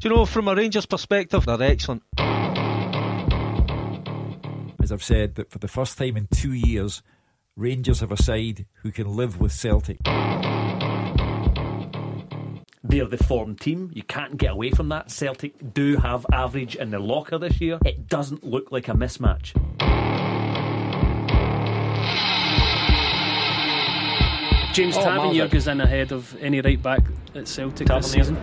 Do you know, from a Rangers perspective, they're excellent. As I've said, that for the first time in two years, Rangers have a side who can live with Celtic. They're the form team. You can't get away from that. Celtic do have average in the locker this year. It doesn't look like a mismatch. James Oh, Tavernier Marvin. goes in ahead of any right back at Celtic this season.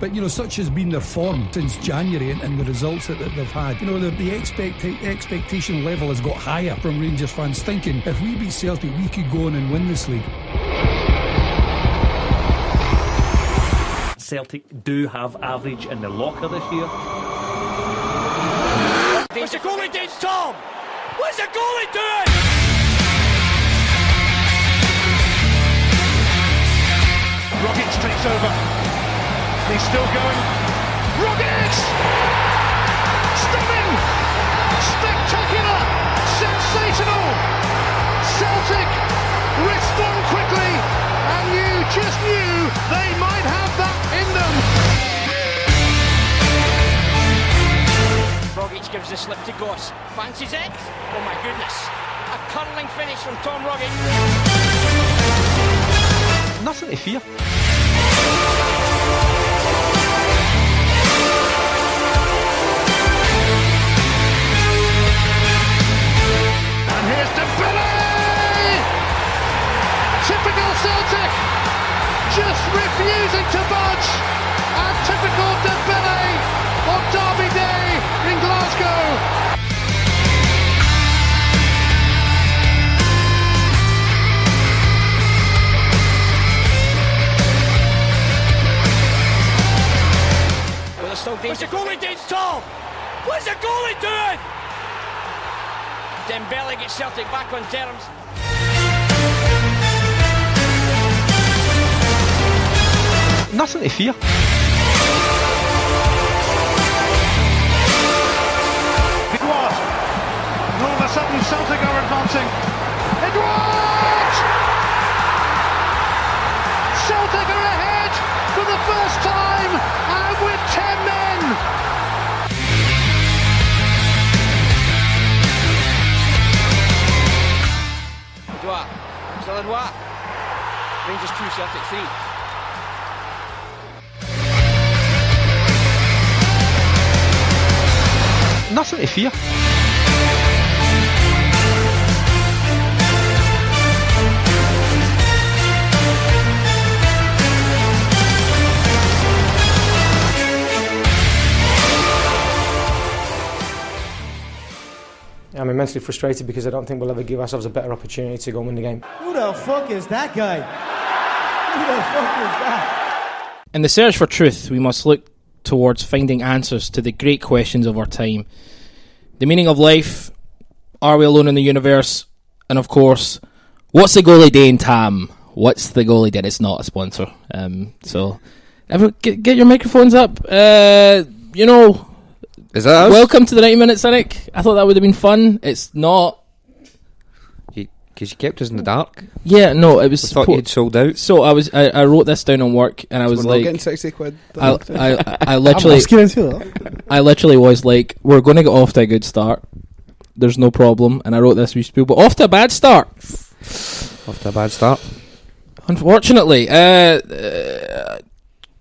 But you know, such has been their form since January and, and the results that, that they've had. You know, the, the expect, expectation level has got higher from Rangers fans, thinking if we beat Celtic, we could go on and win this league. Celtic do have average in the locker this year. What's the goalie doing, Tom? What's the goalie doing? Rogic takes over. He's still going. Rogic! Stunning! Spectacular! Sensational! Celtic respond quickly, and you just knew they might have that in them. Rogic gives the slip to Goss. Fancies it? Oh my goodness. A curling finish from Tom Rogic. Nothing to fear. Here's Dembele! Typical Celtic! Just refusing to budge! And typical Dembele on Derby Day in Glasgow! Well, there's still danger. What's the goalie doing, Tom? What's the goalie doing? Dembele gets Celtic back on terms. Nothing to fear. Edouard! And all of a sudden Celtic are advancing. Edouard! Edouard. Rangers 2, Celtic 3. Nothing to fear. I'm immensely frustrated because I don't think we'll ever give ourselves a better opportunity to go and win the game. Who the fuck is that guy? Who the fuck is that? In the search for truth, we must look towards finding answers to the great questions of our time. The meaning of life, are we alone in the universe, and of course, what's the goalie day in Tam? What's the goalie day? It's not a sponsor. Um, so, everyone, get, get your microphones up. Uh, you know, Is that us? welcome to the 90 Minute Cynic. I thought that would have been fun. It's not. Because you kept us in the dark. Yeah, no, it was. I thought po- you'd sold out. So I was. I, I wrote this down on work, and I was we're not like, getting 60 quid. I, I, I literally, I'm scared into that. I literally was like, we're going to get off to a good start. There's no problem, and I wrote this wee spiel, but off to a bad start. Off to a bad start. Unfortunately, uh, uh,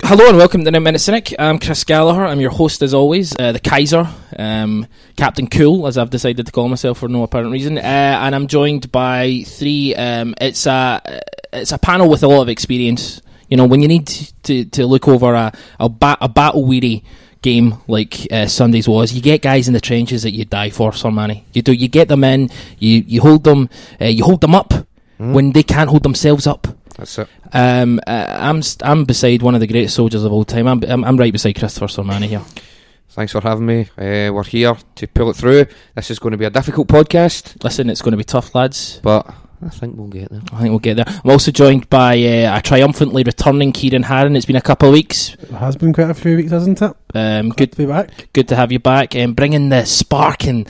hello and welcome to the Minute Cynic. I'm Chris Gallagher. I'm your host as always, uh, the Kaiser, um, Captain Cool, as I've decided to call myself for no apparent reason, uh, and I'm joined by three. Um, it's a it's a panel with a lot of experience. You know, when you need to, to look over a a, ba- a battle weary game like uh, Sundays was, you get guys in the trenches that you die for, Sermanni. You do. You get them in. You you hold them. Uh, you hold them up when they can't hold themselves up. That's it. Um, uh, I'm st- I'm beside one of the greatest soldiers of all time. I'm I'm, I'm right beside Christopher Sermanni here. Thanks for having me. Uh, we're here to pull it through. This is going to be a difficult podcast, Listen, it's going to be tough, lads. but I think we'll get there. I think we'll get there. I'm also joined by uh, a triumphantly returning Ciaran Harran. It's been a couple of weeks. It has been quite a few weeks, hasn't it? Um, Good good to be back. good to have you back and bringing the spark and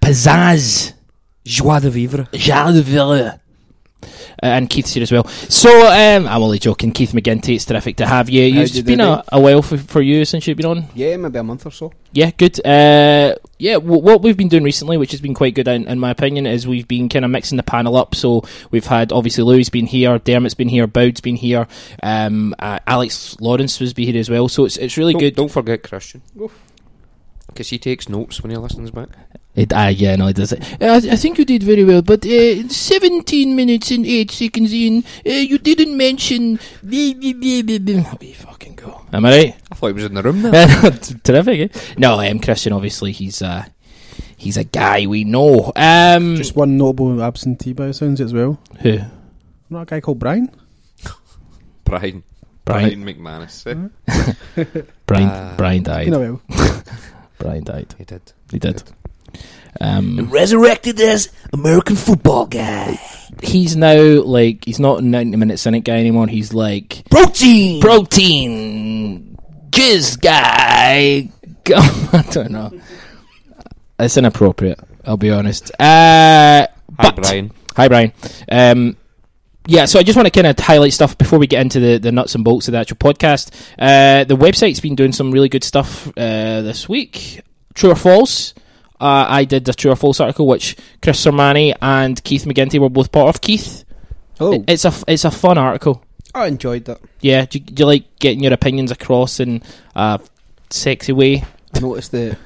pizzazz. Joie de vivre. Joie de vivre. Uh, and Keith's here as well. So, um, I'm only joking. Keith McGinty, it's terrific to have you. How'd It's you been do, a, a while for, for you since you've been on. Yeah, maybe a month or so. Yeah, good. Uh, yeah, w- what we've been doing recently, which has been quite good in, in my opinion, is we've been kind of mixing the panel up. So we've had obviously Louis been here, Dermot's been here, Boud's been here, um, uh, Alex Lawrence was be here as well. So it's it's really don't, good. Don't forget Christian. Because he takes notes when he listens back. It, ah, yeah, no, it does. it. Uh, I, I think you did very well, but uh, 17 minutes and 8 seconds in, uh, you didn't mention. We fucking go. Am I right? I thought he was in the room there. Terrific. Eh? No, um, Christian, obviously, he's uh, he's a guy we know. Um, Just one notable absentee by the sounds as well. Who? Not a guy called Brian? Brian. Brian. Brian McManus. eh? Brian, Ah. Brian died. You know Brian died. He did. He did. Um, Resurrected as American football guy. he's now like he's not a 90 minute cynic guy anymore. He's like Protein. protein jizz guy. I don't know. It's inappropriate. I'll be honest. Uh, Hi, but- Brian. Hi, Brian. Um, yeah, so I just want to kind of highlight stuff before we get into the, the nuts and bolts of the actual podcast. Uh, the website's been doing some really good stuff uh, this week. True or false? Uh, I did the true or false article, which Chris Sermanni and Keith McGinty were both part of. Keith, Oh, it's a it's a fun article. I enjoyed that. Yeah, do you, do you like getting your opinions across in a sexy way? I noticed that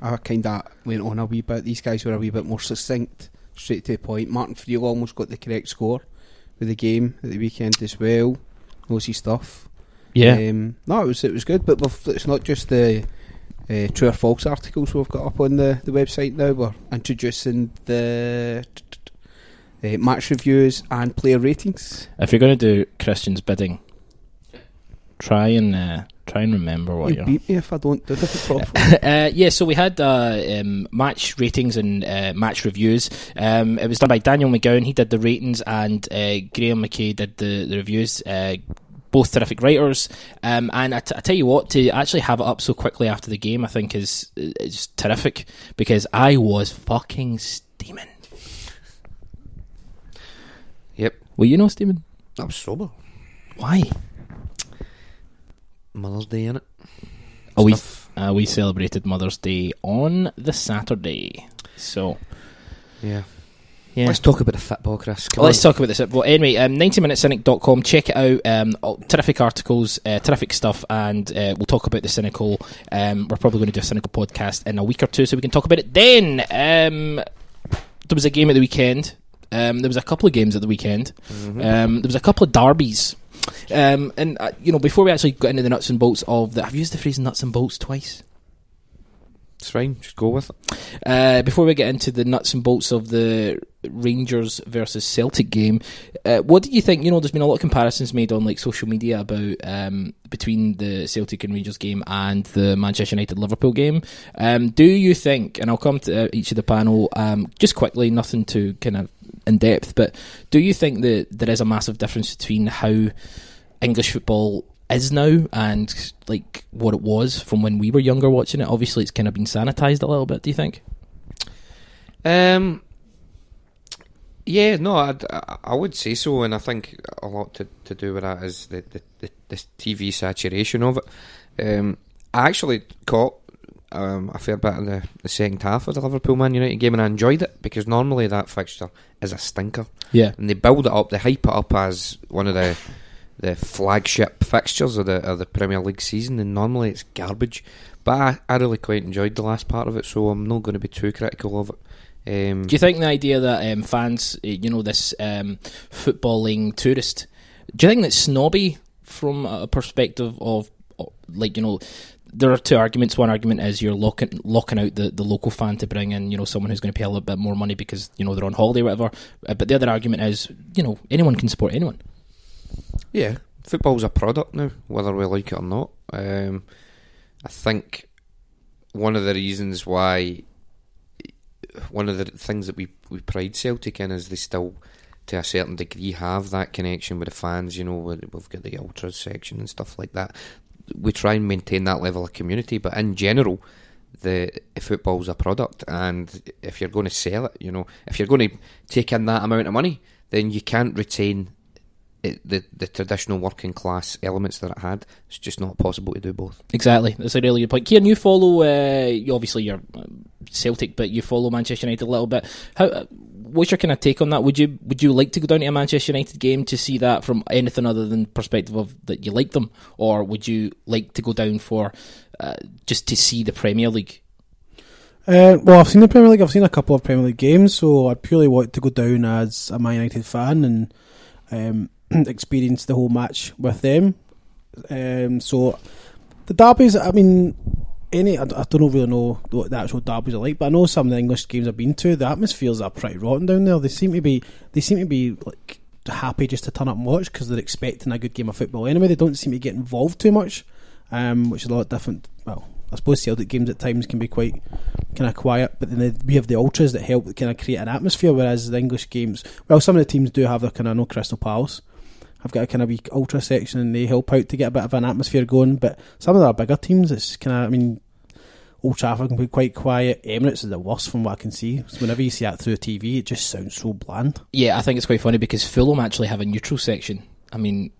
I kind of went on a wee bit. These guys were a wee bit more succinct, straight to the point. Martin Friel almost got the correct score with the game at the weekend as well. Nosy stuff. Yeah. Um, no, it was it was good, but it's not just the uh, true or false articles we've got up on the, the website now. We're introducing the uh, match reviews and player ratings. If you're going to do Christian's bidding, try and uh, try and remember what You beat me if I don't do it properly. uh, yeah, so we had uh, um, match ratings and uh, match reviews. Um, it was done by Daniel McGowan. He did the ratings, and uh, Graham McKay did the, the reviews. Both terrific writers, um, and I, t- I tell you what, to actually have it up so quickly after the game, I think is is terrific because I was fucking steaming. Yep. Well, you know steaming. I was sober. Why? Mother's Day, innit? Oh, we uh, we celebrated Mother's Day on the Saturday, so Yeah. Yeah. Let's talk about the football, Chris. Well, let's talk about this. Well, anyway, um, 90minutecynic.com. Check it out. Um, all- terrific articles, uh, terrific stuff, and uh, we'll talk about the cynical. Um, we're probably going to do a cynical podcast in a week or two, so we can talk about it then. Um, there was a game at the weekend. Um, there was a couple of games at the weekend. Mm-hmm. Um, there was a couple of derbies. Um, and uh, you know, before we actually got into the nuts and bolts of the, I've used the phrase nuts and bolts twice. It's fine. Just go with it. Uh, before we get into the nuts and bolts of the Rangers versus Celtic game, uh, what do you think? You know, there's been a lot of comparisons made on like social media about um, between the Celtic and Rangers game and the Manchester United Liverpool game. Um, do you think? And I'll come to uh, each of the panel um, just quickly, nothing too kind of in depth, but do you think that there is a massive difference between how English football is now and like what it was from when we were younger watching it? Obviously, it's kind of been sanitized a little bit. Do you think? Um. Yeah, no, I'd, I would say so, and I think a lot to, to do with that is the the, the, the TV saturation of it. Um, I actually caught um, a fair bit of the, the second half of the Liverpool Man United game, and I enjoyed it because normally that fixture is a stinker. Yeah. and they build it up, they hype it up as one of the the flagship fixtures of the of the Premier League season, and normally it's garbage. But I, I really quite enjoyed the last part of it, so I'm not going to be too critical of it. Um, Do you think the idea that um, fans, uh, you know, this um, footballing tourist, do you think that's snobby from a perspective of, like, you know, there are two arguments. One argument is you're locking locking out the, the local fan to bring in, you know, someone who's going to pay a little bit more money because you know they're on holiday, or whatever. Uh, but the other argument is, you know, anyone can support anyone. Yeah, football's a product now, whether we like it or not. Um, I think one of the reasons why, one of the things that we we pride Celtic in is they still, to a certain degree, have that connection with the fans. You know, we- we've got the ultras section and stuff like that. We try and maintain that level of community, but in general, the football's a product, and if you're going to sell it, you know, if you're going to take in that amount of money, then you can't retain it, the the traditional working class elements that it had. It's just not possible to do both. Exactly. That's a really good point. Ciaran, you follow, uh, you obviously you're uh, Celtic, but you follow Manchester United a little bit. How, uh, what's your kind of take on that? Would you would you like to go down to a Manchester United game to see that from anything other than perspective of that you like them, or would you like to go down for uh, just to see the Premier League? Uh, well, I've seen the Premier League. I've seen a couple of Premier League games, so I'd purely want to go down as a Man United fan and um, experience the whole match with them. Um, so the derbies, I mean, any I, I don't really know what the actual derbies are like, but I know some of the English games I've been to. The atmospheres are pretty rotten down there. They seem to be they seem to be like happy just to turn up and watch because they're expecting a good game of football anyway. They don't seem to get involved too much, um, which is a lot different. Well, I suppose Celtic games at times can be quite kind of quiet, but then we have the ultras that help kind of create an atmosphere. Whereas the English games, well, some of the teams do have their kind of no Crystal Palace. I've got a kind of wee ultra section and they help out to get a bit of an atmosphere going. But some of our bigger teams, it's kind of, I mean, Old Trafford can be quite quiet. Emirates is the worst from what I can see. So whenever you see that through a TV, it just sounds so bland. Yeah, I think it's quite funny because Fulham actually have a neutral section. I mean,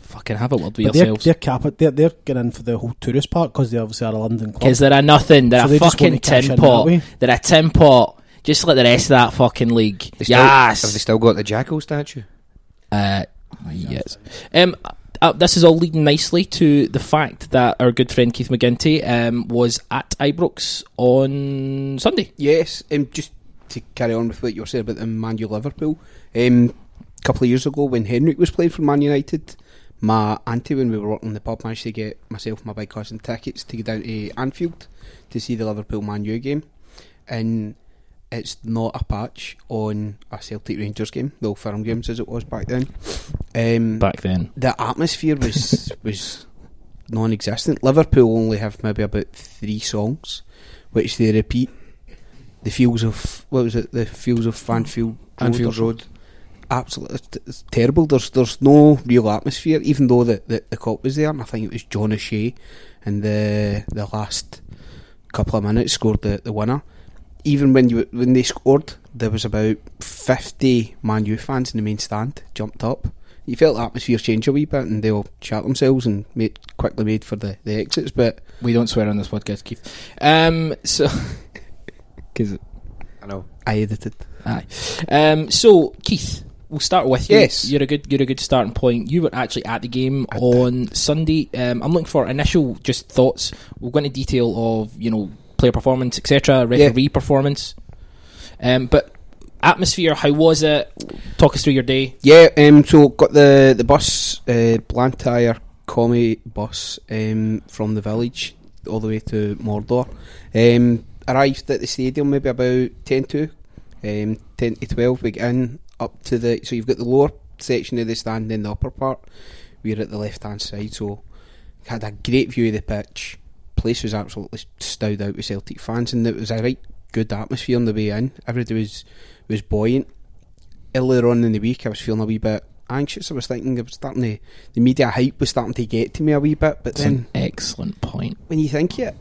fucking have a word with But they're, yourselves. they're, cap- they're, they're getting in for the whole tourist part because they obviously are a London club. Because they're a nothing. They're So a they fucking to cash tin that pot. They're a tin pot. Just like the rest of that fucking league. They still, yes. Have they still got the Jackal statue? Uh, yes. Um, uh, this is all leading nicely to the fact that our good friend Keith McGinty um, was at Ibrox on Sunday. Yes, um, just to carry on with what you were saying about the Man U Liverpool. Um, a couple of years ago, when Henrik was playing for Man United, my auntie, when we were working in the pub, managed to get myself and my big cousin tickets to go down to Anfield to see the Liverpool Man U game. And it's not a patch on a Celtic Rangers game, the old firm games as it was back then. Um, Back then. the atmosphere was was non-existent. Liverpool only have maybe about three songs, which they repeat. The feels of what was it? The feels of Fanfield Anfield or- Road. Absolutely, it's, it's terrible. There's there's no real atmosphere, even though the, the the Kop was there. And I think it was John O'Shea, in the the last couple of minutes scored the, the winner. Even when you when they scored, there was about fifty Man U fans in the main stand jumped up. You felt the atmosphere change a wee bit, and they all chat themselves and made, quickly made for the, the exits. But We don't swear on this podcast, Keith. Um, so. Because I know. I edited. Aye. Um, so Keith, we'll start with you. Yes. you're a good you're a good starting point. You were actually at the game on Sunday. Um, I'm looking for initial just thoughts. We'll go into detail of you know player performance, etc., referee performance. Um, but atmosphere, how was it? Talk us through your day. Yeah, um, so got the the bus, uh, Blantyre Commie bus um, from the village all the way to Mordor. Um, arrived at the stadium maybe about 10 to, um, 10 to 12. We get in up to the, so you've got the lower section of the stand and the upper part. We're at the left hand side, so had a great view of the pitch. Place was absolutely stowed out with Celtic fans, and it was a right good atmosphere on the way in. Everybody was was buoyant earlier on in the week, I was feeling a wee bit anxious. I was thinking it was starting to, the media hype was starting to get to me a wee bit. But That's then, an excellent point. when you think it,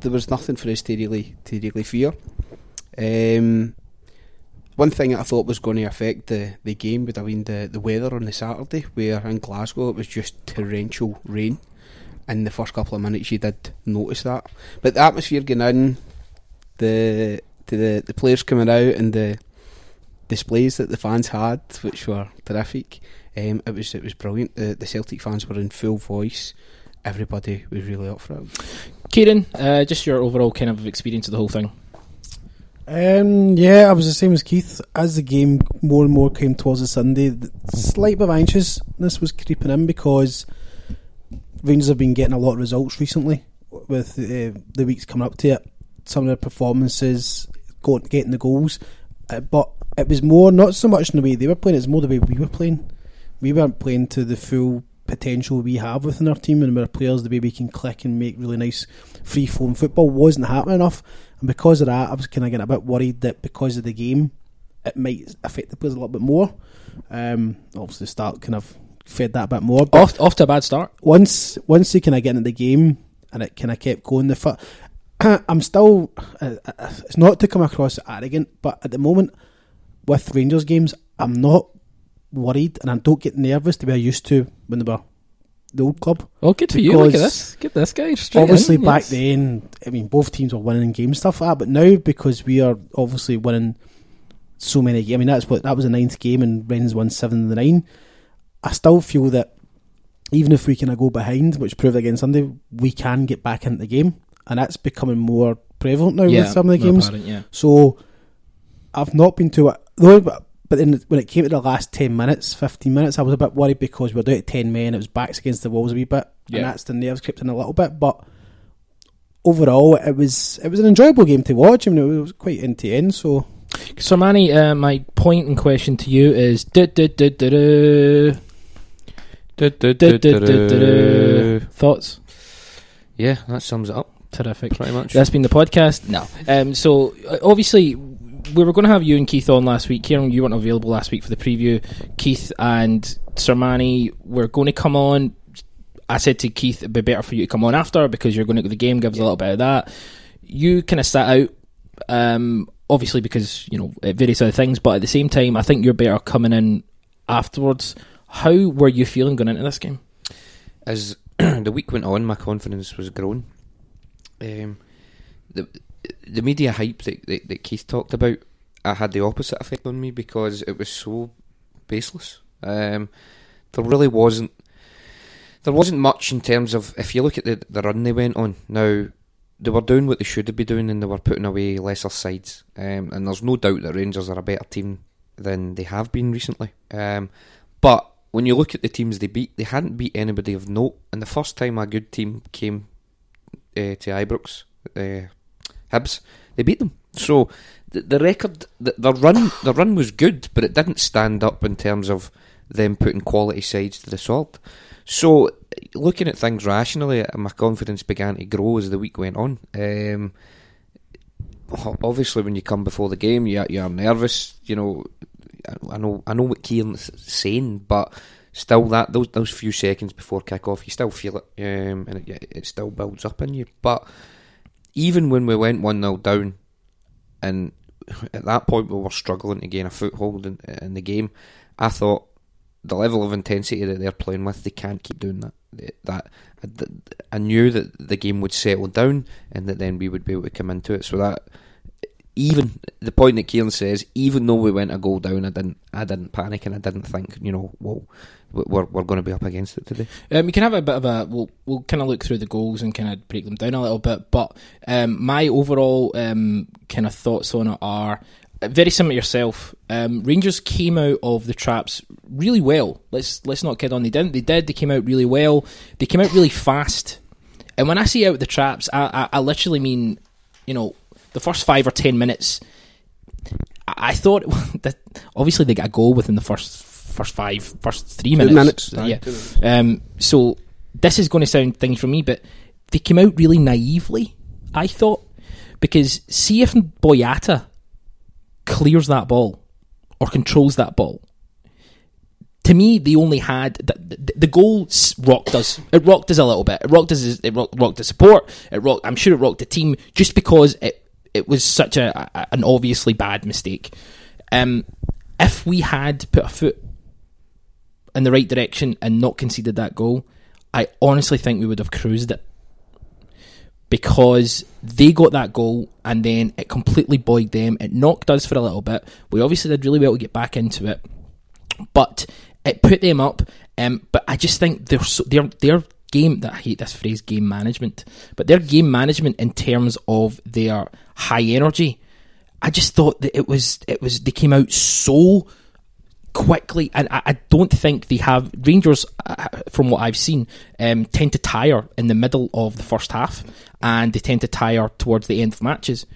there was nothing for us to really to really fear. Um, one thing that I thought was going to affect the, the game would have been the, the weather on the Saturday, where in Glasgow it was just torrential rain. In the first couple of minutes, you did notice that. But the atmosphere going in, the to the, the players coming out, and the displays that the fans had, which were terrific. Um, it was it was brilliant. The, the Celtic fans were in full voice. Everybody was really up for it. Ciaran, uh, just your overall kind of experience of the whole thing. Um, yeah, I was the same as Keith. As the game more and more came towards the Sunday, the slight bit of anxiousness was creeping in because Rangers have been getting a lot of results recently with uh, the weeks coming up to it. Some of the performances, going, getting the goals, uh, but it was more not so much in the way they were playing; it's more the way we were playing. We weren't playing to the full potential we have within our team, and our players, the way we can click and make really nice free flowing football, wasn't happening enough. And because of that, I was kind of getting a bit worried that because of the game, it might affect the players a little bit more. Um, obviously, start kind of fed that a bit more. But Off, off to a bad start. once once they kind of get into the game and it kind of kept going, the I'm still. Uh, uh, it's not to come across arrogant, but at the moment with Rangers games, I'm not worried, and I don't get nervous the way I used to when they were the old club. Oh, good for you! Look at this. Get this guy straight Obviously, in, back yes. then, I mean, both teams were winning games stuff like that. But now, because we are obviously winning so many games, I mean, that's what that was a ninth game, and Rennes won seven of the nine. I still feel that even if we can go behind, which proved again Sunday, we can get back into the game, and that's becoming more prevalent now Yeah, with some of the games. apparent, yeah. So I've not been too though, but then when it came to the last ten minutes, fifteen minutes, I was a bit worried because we were down to ten men. It was backs against the walls a wee bit, Yeah. and that's the nerves crept in a little bit. But overall, it was it was an enjoyable game to watch. I mean, it was quite end to end. So So, Manny, uh, my and question to you is. Thoughts? Yeah, that sums it up. Terrific. Pretty much. That's been the podcast. No. Um, so uh, obviously we were going to have you and Keith on last week. Ciaran, you weren't available last week for the preview. Keith and Sermanni were going to come on. I said to Keith, it'd be better for you to come on after because you're going to go to the game, give us a little bit of that. You kind of sat out, um, obviously because you know various other things, but at the same time, I think you're better coming in afterwards. How were you feeling going into this game? As the week went on, my confidence was growing. Um, the the media hype that, that, that Keith talked about, I had the opposite effect on me because it was so baseless. Um, there really wasn't there wasn't much in terms of if you look at the the run they went on. Now they were doing what they should have been doing, and they were putting away lesser sides. Um, and there's no doubt that Rangers are a better team than they have been recently. Um, but when you look at the teams they beat, they hadn't beat anybody of note. And the first time a good team came uh, to Ibrox, uh, Hibs, they beat them. So the, the record, the, the run, the run was good, but it didn't stand up in terms of them putting quality sides to the salt. So looking at things rationally, my confidence began to grow as the week went on. Um, obviously, when you come before the game, you you're nervous. You know, I, know I know what Ciaran's saying, but still, that those those few seconds before kick off, you still feel it, um, and it, it still builds up in you. But even when we went one 0 down, and at that point we were struggling to gain a foothold in, in the game, I thought the level of intensity that they're playing with, they can't keep doing that. That I knew that the game would settle down, and that then we would be able to come into it. So that even the point that Ciaran says, even though we went a goal down, I didn't, I didn't panic, and I didn't think, you know, well, we're we're going to be up against it today. Um, we can have a bit of a we'll we'll kind of look through the goals and kind of break them down a little bit. But um, my overall um, kind of thoughts on it are uh, very similar to yourself. Um, Rangers came out of the traps really well. Let's let's not kid on. They didn't. They did. They came out really well. They came out really fast. And when I say out the traps, I, I, I literally mean, you know, the first five or ten minutes. I, I thought that obviously they got a goal within the first first five, first three Two minutes. yeah. minutes. Um, so this is going to sound things from me, but they came out really naively. I thought because see if Boyata clears that ball or controls that ball. To me, they only had the, the, the goal rocked us. It rocked us a little bit. It rocked us. It rocked, rocked the support. It rocked. I'm sure it rocked the team just because it it was such a, a an obviously bad mistake. Um, if we had put a foot in the right direction and not conceded that goal, I honestly think we would have cruised it because they got that goal and then it completely buoyed them. It knocked us for a little bit. We obviously did really well to get back into it, but it put them up. Um, but I just think they're so, their their game. That I hate this phrase, game management, but their game management in terms of their high energy. I just thought that it was it was they came out so quickly, and I, I don't think they have Rangers, uh, from what I've seen, um, tend to tire in the middle of the first half, and they tend to tire towards the end of matches.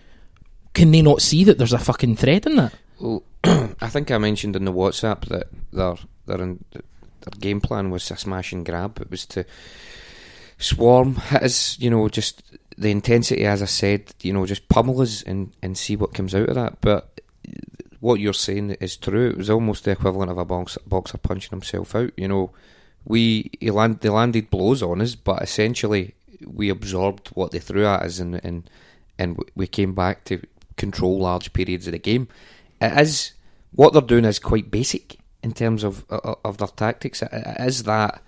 Can they not see that there's a fucking thread in that? Well, I think I mentioned in the WhatsApp that they're they're in, their game plan was a smash and grab. It was to swarm, hit us, you know, just the intensity, as I said, you know, just pummel us and, and see what comes out of that. But what you're saying is true. It was almost the equivalent of a box, boxer punching himself out. You know, we land, they landed blows on us, but essentially we absorbed what they threw at us, and and and we came back to control large periods of the game. It is what they're doing is quite basic in terms of of, their tactics. Is that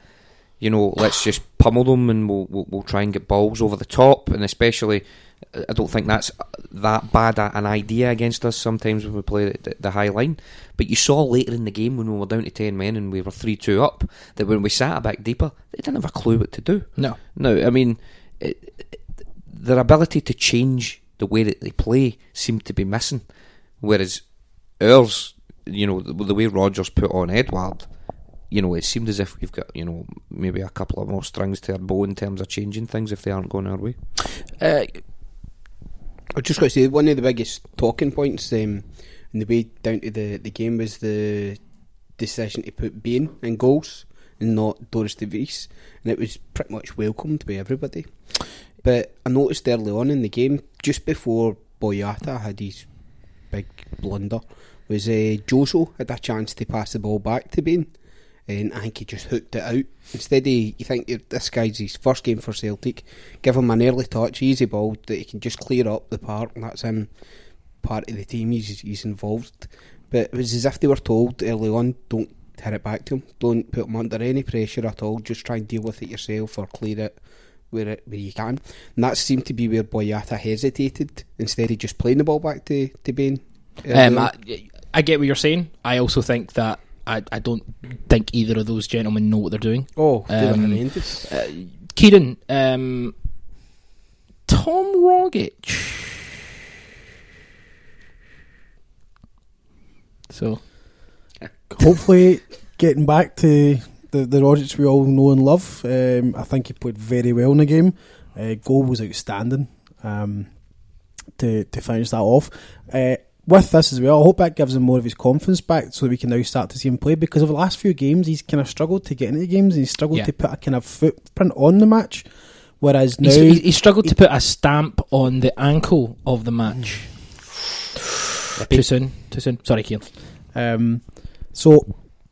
you know, let's just pummel them and we'll, we'll we'll try and get balls over the top, and especially. I don't think that's that bad an idea against us sometimes when we play the, the high line. But you saw later in the game when we were down to 10 men and we were 3 2 up that when we sat a back deeper, they didn't have a clue what to do. No. No, I mean, it, it- their ability to change the way that they play seemed to be missing. Whereas ours, you know, the, the way Rodgers put on Edouard, you know, it seemed as if we've got, you know, maybe a couple of more strings to our bow in terms of changing things if they aren't going our way. Uh, I just got to say one of the biggest talking points um, in the way down to the, the game was the decision to put Bain in goals and not Dorus De Vries, and it was pretty much welcomed by everybody. But I noticed early on in the game, just before Boyata had his big blunder, was uh, Jozo had a chance to pass the ball back to Bain, and I think he just hooked it out. Instead, of, you think this guy's his first game for Celtic, give him an early touch, easy ball that he can just clear up the park, and that's him part of the team. He's he's involved, but it was as if they were told early on, don't hit it back to him, don't put him under any pressure at all. Just try and deal with it yourself or clear it where it where you can. And that seemed to be where Boyata hesitated instead of just playing the ball back to to Bain. Um. I, I get what you're saying. I also think that I, I don't think either of those gentlemen know what they're doing. Oh, they were um, horrendous. uh, Ciaran, um, Tom Rogic. So, hopefully getting back to the the Rodgers we all know and love. Um, I think he played very well in the game. Uh, goal was outstanding. Um, to to finish that off. Uh, with this as well, I hope that gives him more of his confidence back, so we can now start to see him play. Because over the last few games, he's kind of struggled to get into the games, and he's struggled Yeah. to put a kind of footprint on the match. Whereas now he's, he, he struggled to put a stamp on the ankle of the match. Too soon. Too soon. Sorry, Ciaran. Um, so,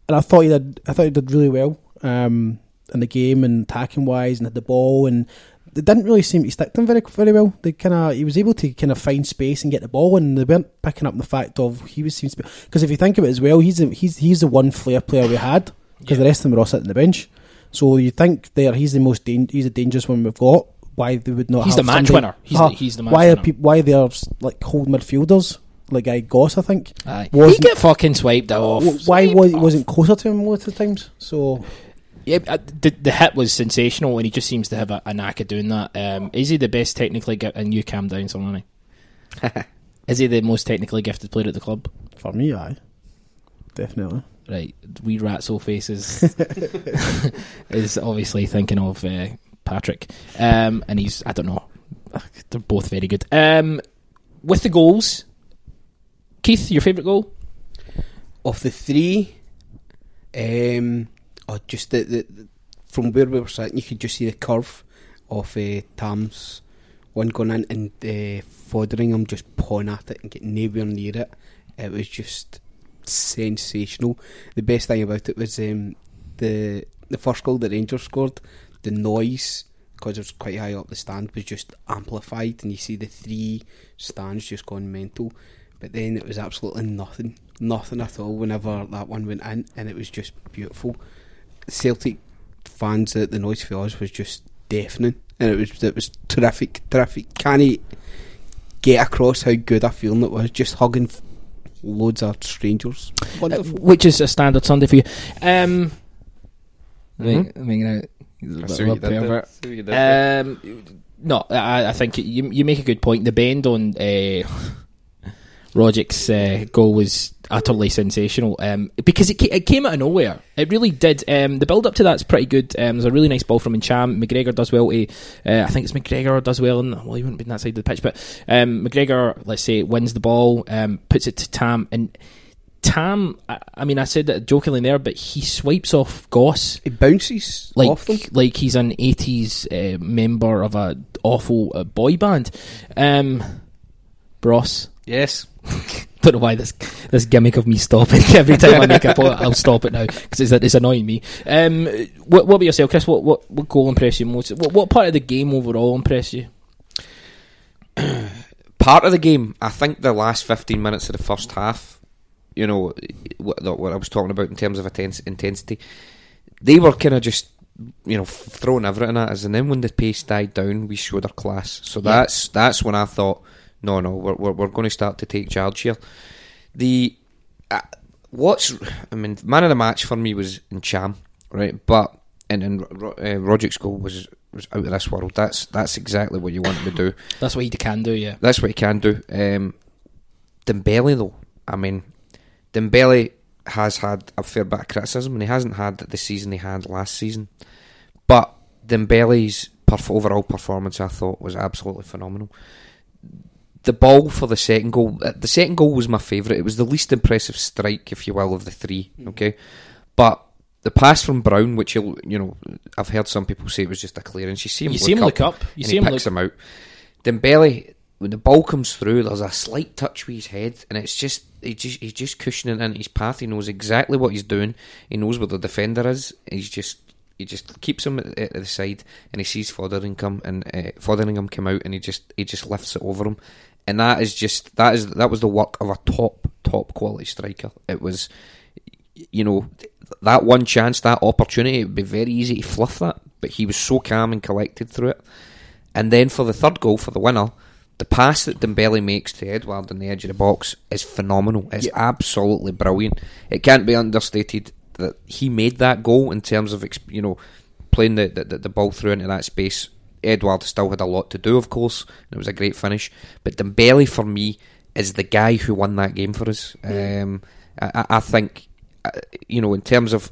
and I thought he did. I thought he did really well um, in the game and attacking wise, and had the ball, and they didn't really seem to stick to him very very well. They kind of he was able to kind of find space and get the ball, and they weren't picking up the fact of he was seems to be because if you think of it as well, he's the, he's he's the one flair player we had because the rest of them were all sitting on the bench. So you think there he's the most dan- he's the dangerous one we've got. Why they would not? He's have the match somebody- winner. He's the- he's the match why winner. Are peop why they're like hold midfielders like Guy Goss? I think. Aye. He get fucking swiped off. Wh- Why was he wasn't closer to him most of the times? So Yeah, uh, the the hit was sensational, and he just seems to have a, a knack of doing that. Um, is he the best technically? Gi- and you calm down, Solani. is he the most technically gifted player at the club? for me, aye, definitely. Right, wee ratso faces is obviously thinking of uh, Patrick, um, and he's I don't know. They're both very good. Um, with the goals, Keith, your favourite goal? Of the three, um, oh, just the, the, the- from where we were sitting, you could just see the curve of uh, Tam's one going in and uh, Foderingham just pawing at it and getting nowhere near it. It was just sensational. The best thing about it was um, the the first goal that Rangers scored. The noise because it was quite high up the stand was just amplified, and you see the three stands just going mental. But then it was absolutely nothing, nothing at all. Whenever that one went in, and it was just beautiful. Celtic fans, that the noise for us was just deafening, and it was it was terrific, terrific. Can he get across how good a feeling it was? Just hugging f- loads of strangers. Wonderful. Uh, which is a standard Sunday for you. Um, Mhm. I mean, uh, I little see what you did there. pervert. See what you did there. Um, no, I, I think you you make a good point. The bend on uh, Rogic's uh, goal was utterly sensational um, because it, it came out of nowhere. It really did. Um, the build up to that's pretty good. Um, there's a really nice ball from Ntcham. McGregor does well to. Uh, I think it's McGregor does well. In, well, he wouldn't be on that side of the pitch, but um, McGregor, let's say, wins the ball, um, puts it to Tam, and Tam. I, I mean, I said that jokingly there, but he swipes off Goss. It bounces like off them. like he's an eighties uh, member of a awful uh, boy band. Um, Bros. Yes. Don't know why this this gimmick of me stopping every time I make a point. I'll stop it now because it's, it's annoying me. Um, what, what about yourself, Chris? What what what goal impressed you most? What, what part of the game overall impressed you? part of the game, I think the last 15 minutes of the first half you know, what, what I was talking about in terms of intensity, they were kind of just, you know, throwing everything at us. And then when the pace died down, we showed our class. So Yeah. that's that's when I thought, no, no, we're we're, we're going to start to take charge here. The uh, what's I mean, man of the match for me was Ntcham, right? But and Ro- uh, Roderick's goal was was out of this world. That's that's exactly what you want him to do. That's what he can do, yeah. That's what he can do. Um, Dembele, though, I mean, Dembele has had a fair bit of criticism, and he hasn't had the season he had last season. But Dembele's perf- overall performance, I thought, was absolutely phenomenal. The ball for the second goal, uh, the second goal was my favourite. It was the least impressive strike, if you will, of the three. Okay, but the pass from Brown, which you'll, you know, I've heard some people say it was just a clearance. You see him, You look, see him up, look up. You see he him picks look- him out. Then Dembele, when the ball comes through, there's a slight touch with his head, and it's just he just he's just cushioning it into his path. He knows exactly what he's doing. He knows where the defender is. He's just he just keeps him at, at the side, and he sees Foderingham and uh, Foderingham come out, and he just he just lifts it over him. And that is just that is that was the work of a top top quality striker. It was, you know, that one chance, that opportunity. It would be very easy to fluff that, but he was so calm and collected through it. And then for the third goal, for the winner, the pass that Dembele makes to Edouard on the edge of the box is phenomenal. It's absolutely brilliant. It can't be understated that he made that goal in terms of you know playing the, the the ball through into that space. Edouard still had a lot to do, of course. And it was a great finish, but Dembele for me is the guy who won that game for us. Um, I, I- think uh, you know in terms of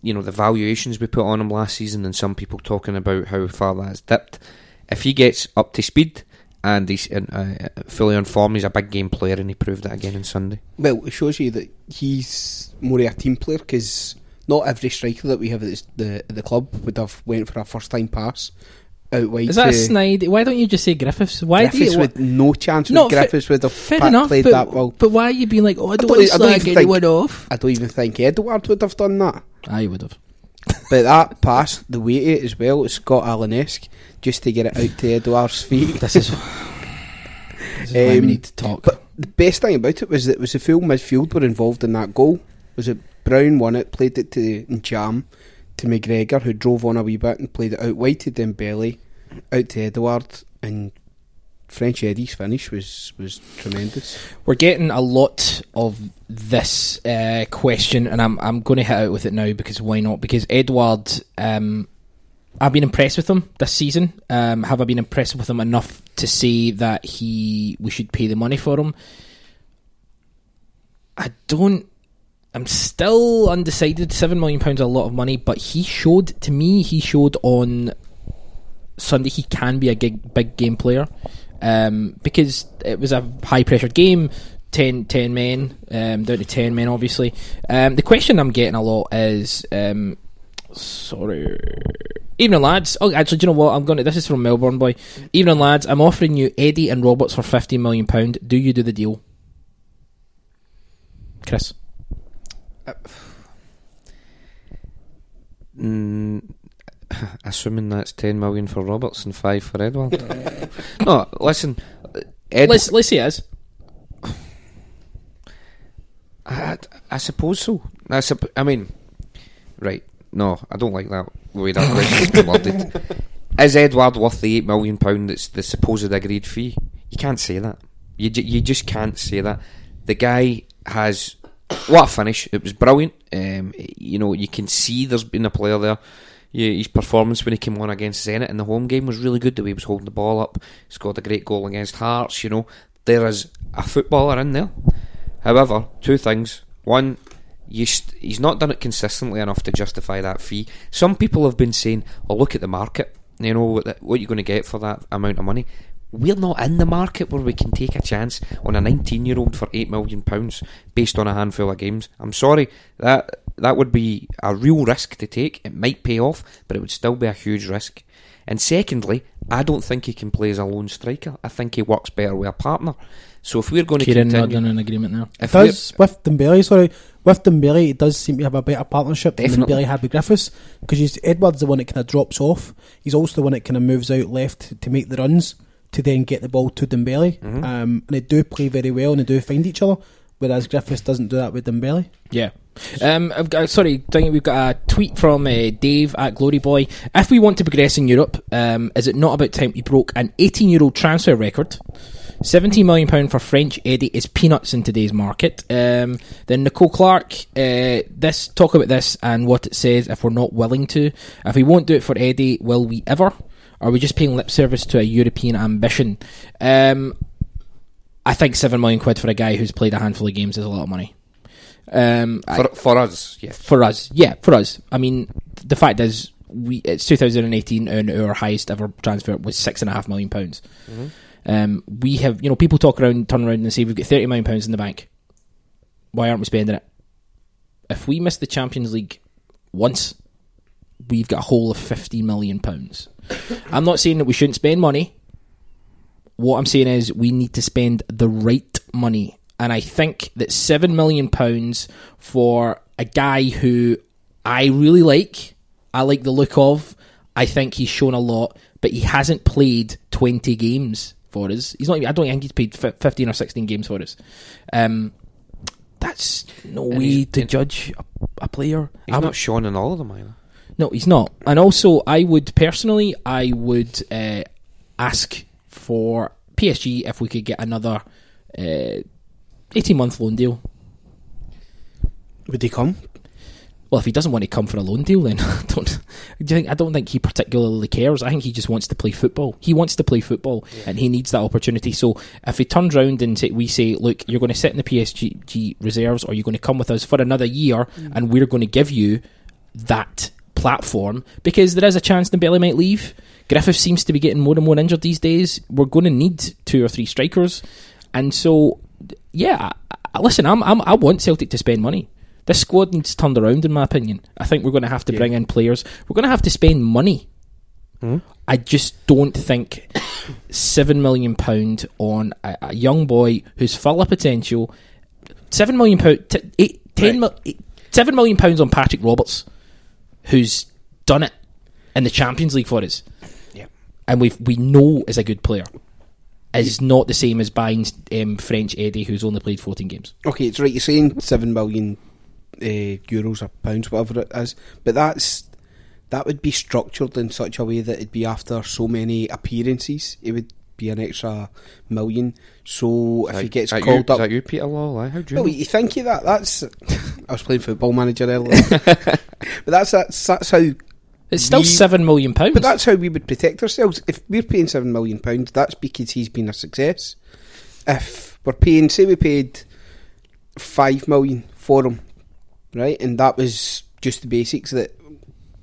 you know the valuations we put on him last season, and some people talking about how far that's dipped. If he gets up to speed and he's in, uh, fully on form, he's a big game player, and he proved that again on Sunday. Well, it shows you that he's more of a team player because not every striker that we have at the at the club would have went for a first time pass out wide. Is that a snide? Why don't you just say Griffiths? Why Griffiths do you? would no chance. No, with Griffiths would have fair enough, played but, that well. But why are you being like, oh, I don't, I want to slag anyone think- off? I don't even think Edouard would have done that. I would have. But that pass, the way it as well, it's Scott Allan-esque, just to get it out to Edouard's feet. This is, this is why we Um, need to talk. But the best thing about it was that it was the full midfield were involved in that goal. Was it Brown won it, played it to Jam, to McGregor, who drove on a wee bit and played it out wide to Dembele, out to Edouard, and French Eddie's finish was was tremendous. We're getting a lot of this uh, question, and I'm I'm going to hit out with it now because why not? Because Edouard, um, I've been impressed with him this season. Um, have I been impressed with him enough to say that he we should pay the money for him? I don't. I'm still undecided. Seven million pounds a lot of money, but he showed to me. He showed on Sunday he can be a big, big game player um, because it was a high pressure game. 10, 10 men, um, down to 10 men, obviously. Um, the question I'm getting a lot is um, sorry. Evening, lads. Oh, actually, do you know what? I'm going to. This is from Melbourne, boy. Evening, lads. I'm offering you Eddie and Roberts for £15 million. Do you do the deal? Chris. Mm, assuming that's ten million for Roberts and five for Edouard. no, listen, Ed, Let's, let's it is. I, I suppose so. I, supp- I mean, right? No, I don't like that way that question's worded. Is Edouard worth the eight million pound that's the supposed agreed fee? You can't say that. You ju- you just can't say that. The guy has what a finish! It was brilliant. Um, you know, you can see there's been a player there. His performance when he came on against Zenit in the home game was really good. The way he was holding the ball up, He scored a great goal against Hearts. You know, there is a footballer in there. However, two things. One, st- he's not done it consistently enough to justify that fee. Some people have been saying, "Oh, look at the market. You know what, what you're going to get for that amount of money." We're not in the market where we can take a chance on a 19-year-old for eight million pounds based on a handful of games. I'm sorry that that would be a real risk to take. It might pay off, but it would still be a huge risk. And secondly, I don't think he can play as a lone striker. I think he works better with a partner. So if we're going to Ciaran continue, nodding in agreement now. It does with Dembele. Sorry, with Dembele, it does seem to have a better partnership than Definitely. Dembele had with Griffiths because Edouard's the one that kind of drops off. He's also the one that kind of moves out left to make the runs to then get the ball to Dembele. Mhm. Um, and they do play very well and they do find each other. whereas Griffiths doesn't do that with Dembele. Yeah. Um, I've got, sorry, we've got a tweet from uh, Dave at Glory Boy. If we want to progress in Europe, um, is it not about time we broke an 18 year old transfer record? 17 million pound for French Eddie is peanuts in today's market. Um, then Nicole Clark, uh, this talk about this and what it says. If we're not willing to, if we won't do it for Eddie, will we ever? Are we just paying lip service to a European ambition? Um, I think seven million quid for a guy who's played a handful of games is a lot of money. Um, For, I- for us, yeah. for us, yeah, for us. I mean, the fact is, we it's 2018 and our highest ever transfer was six and a half million pounds. Mhm. Um, we have, you know, people talk around, turn around and say we've got 30 million pounds in the bank. Why aren't we spending it? If we miss the Champions League once, we've got a whole of 50 million pounds. I'm not saying that we shouldn't spend money. What I'm saying is we need to spend the right money. And I think that seven million pounds for a guy who I really like, I like the look of. I think he's shown a lot, but he hasn't played 20 games for us. He's not. even- I don't think he's played 15 or 16 games for us. Um, that's no way to judge a, a player. He's I'm- not shown in all of them either. No, he's not. And also, I would personally, I would uh, ask for PSG if we could get another uh, eighteen-month loan deal. Would he come? Well, if he doesn't want to come for a loan deal, then I don't. Do you think? I don't think he particularly cares. I think he just wants to play football. He wants to play football, and he needs that opportunity. So, if he turns round and say, we say, "Look, you're going to sit in the PSG reserves, or you're going to come with us for another year, and we're going to give you that platform," because there is a chance Dembele might leave. Griffith seems to be getting more and more injured these days. We're going to need two or three strikers, and so yeah. I, I, listen, I'm, I'm I want Celtic to spend money. This squad needs turned around, in my opinion. I think we're going to have to bring in players. We're going to have to spend money. Hmm? I just don't think seven million pound on a, a young boy who's full of potential. Seven million pound, t- eight, ten mil- eight- seven million pounds on Patrick Roberts, who's done it in the Champions League for us. Yeah. and we we know is a good player. Is not the same as buying um, French Eddie, who's only played fourteen games. Okay, it's right. You're saying seven million uh, euros or pounds, whatever it is, but that's that would be structured in such a way that it'd be after so many appearances. It would be an extra million. So if Is he gets called you, up, Is that you, Peter Lawwell? Aye, How do you well, know? you think of that? That's I was playing Football Manager earlier, but that's that's that's how It's still we- seven million pounds. But that's how we would protect ourselves. If we're paying seven million pounds, that's because he's been a success. If we're paying, say, we paid five million for him, right, and that was just the basics that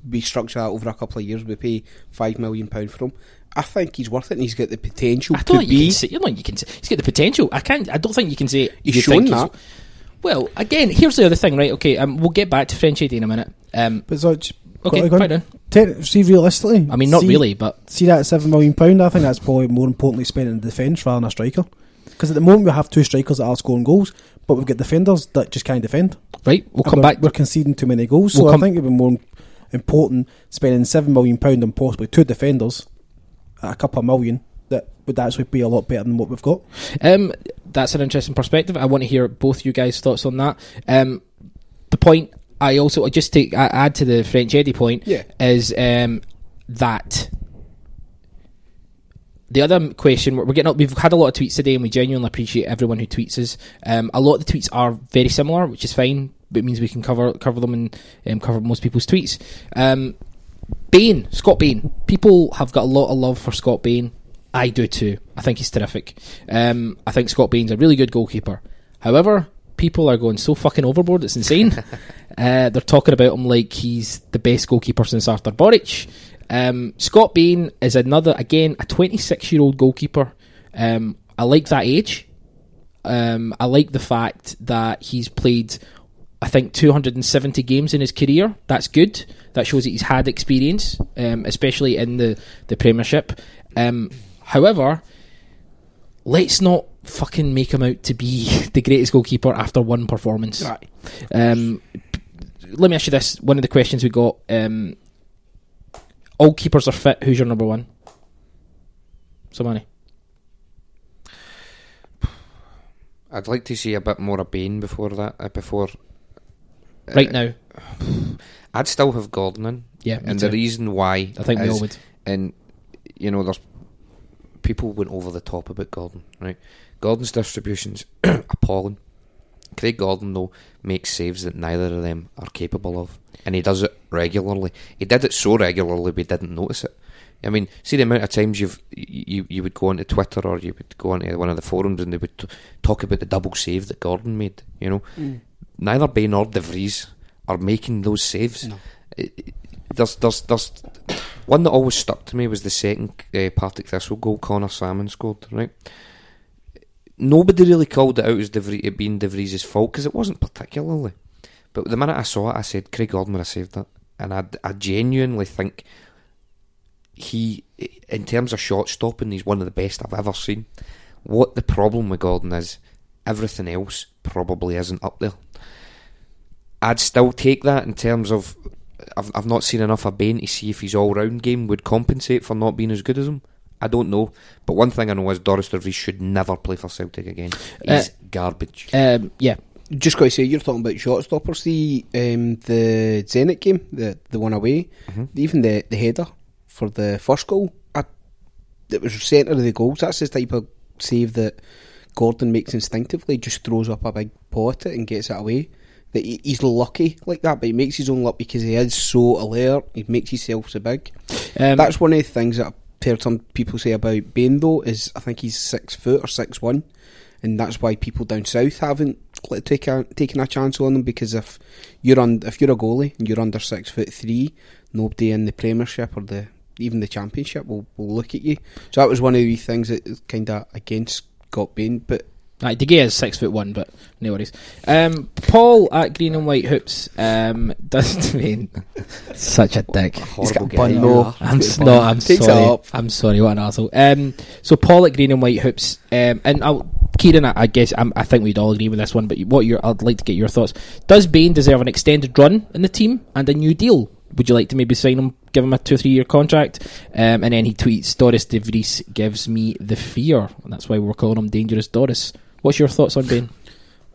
we structure that over a couple of years. We pay five million pound for him. I think he's worth it, and he's got the potential I to don't think you be. can say. You know, you can say he's got the potential. I can't. I don't think you can say He's you shown think that. Well, again, here's the other thing, right? Okay, um, we'll get back to French Eddie in a minute. Um, But such. okay, quite done. Te- see, realistically, I mean, not see- really, but see that seven million pound. I think that's probably more importantly spent in defence rather than a striker. Because at the moment we have two strikers that are scoring goals, but we've got defenders that just can't defend. Right, we'll And come back. We're conceding too many goals, We'll so I think it'd be more important spending seven million pound on possibly two defenders at a couple of million. That would actually be a lot better than what we've got. Um, that's an interesting perspective. I want to hear both you guys' thoughts on that. Um, the point I also I just take I add to the French Eddie point Yeah. is um, that the other question we're we're getting up. We've had a lot of tweets today, and we genuinely appreciate everyone who tweets us. Um, a lot of the tweets are very similar, which is fine. But it means we can cover cover them and um, cover most people's tweets. Um, Bain, Scott Bain. People have got a lot of love for Scott Bain. I do too. I think he's terrific. Um, I think Scott Bain's a really good goalkeeper. However, people are going so fucking overboard, it's insane. uh, they're talking about him like he's the best goalkeeper since Artur Boruc. Um, Scott Bain is another, again, a 26 year old goalkeeper. Um, I like that age. Um, I like the fact that he's played, I think, 270 games in his career. That's good. That shows that he's had experience, um, especially in the, the Premiership. Um, however, let's not fucking make him out to be the greatest goalkeeper after one performance. Right. Um, let me ask you this: one of the questions we got. Um, all keepers are fit. Who's your number one? Somebody. I'd like to see a bit more of Bain before that. Uh, before Right now. I'd still have Gordon in. Yeah, me and too. the reason why I think we all would. And you know, there's people went over the top about Gordon. Right, Gordon's distributions appalling. Craig Gordon though makes saves that neither of them are capable of, and he does it regularly. He did it so regularly we didn't notice it. I mean, see the amount of times you've you you would go onto Twitter or you would go onto one of the forums and they would t- talk about the double save that Gordon made. You know, Mm. Neither Bain or De Vries are making those saves. It- there's there's there's one that always stuck to me was the second uh, Partick Thistle goal Conor Sammon scored. Right, nobody really called it out as De Vries, it being De Vries' fault because it wasn't particularly. But the minute I saw it, I said Craig Gordon would have saved that, and I I genuinely think he, in terms of shot stopping, he's one of the best I've ever seen. What the problem with Gordon is, everything else probably isn't up there. I'd still take that in terms of I've I've not seen enough of Bain to see if his all round game would compensate for not being as good as him. I don't know, but one thing I know is Dorus De should never play for Celtic again. He's Uh, garbage. Um, yeah. Just got to say, you're talking about shot stoppers. The um, the Zenit game, the the one away, Mhm. even the the header for the first goal, I, it was centre of the goals. That's the type of save that Gordon makes instinctively. Just throws up a big paw at it and gets it away. That he, he's lucky like that, but he makes his own luck because he is so alert. He makes himself so big. Um, That's one of the things that I've heard some people say about Bain though. Is I think he's six foot or six one, and that's why people down south haven't let- take a, taken a chance on him because if you're on if you're a goalie and you're under six foot three, nobody in the Premiership or the even the Championship will, will look at you. So that was one of the things that kind of against Scott Bain, but. Right, De Gea is six foot one, but no worries. Um, Paul at Green and White Hoops um, does mean such a dick. He's got a bun though. I'm s- no. I'm Takes sorry. up. I'm sorry. What an asshole. Um, so Paul at Green and White Hoops, um, and I'll, Ciaran, I, I guess I'm, I think we'd all agree with this one. But what your, I'd like to get your thoughts. Does Bain deserve an extended run in the team and a new deal? Would you like to maybe sign him, give him a two or three year contract? Um, and then he tweets, Dorus De Vries gives me the fear. And that's why we're calling him Dangerous Doris. What's your thoughts on Bain?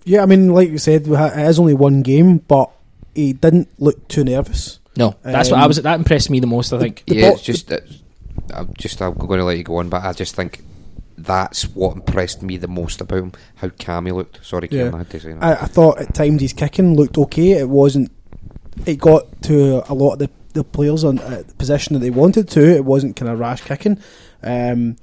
Yeah, I mean, like you said, it is only one game, but he didn't look too nervous. No, that's what I Um, was. That impressed me the most. I think. yeah, it's just that I'm just I'm going to let you go on, but I just think that's what impressed me the most about him. How calm he looked. Sorry, Yeah. Ciaran, I had to say that. I, I thought at times his kicking looked okay. It wasn't. It got to a lot of the, the players on uh, the position that they wanted to. It wasn't kind of rash kicking. Um,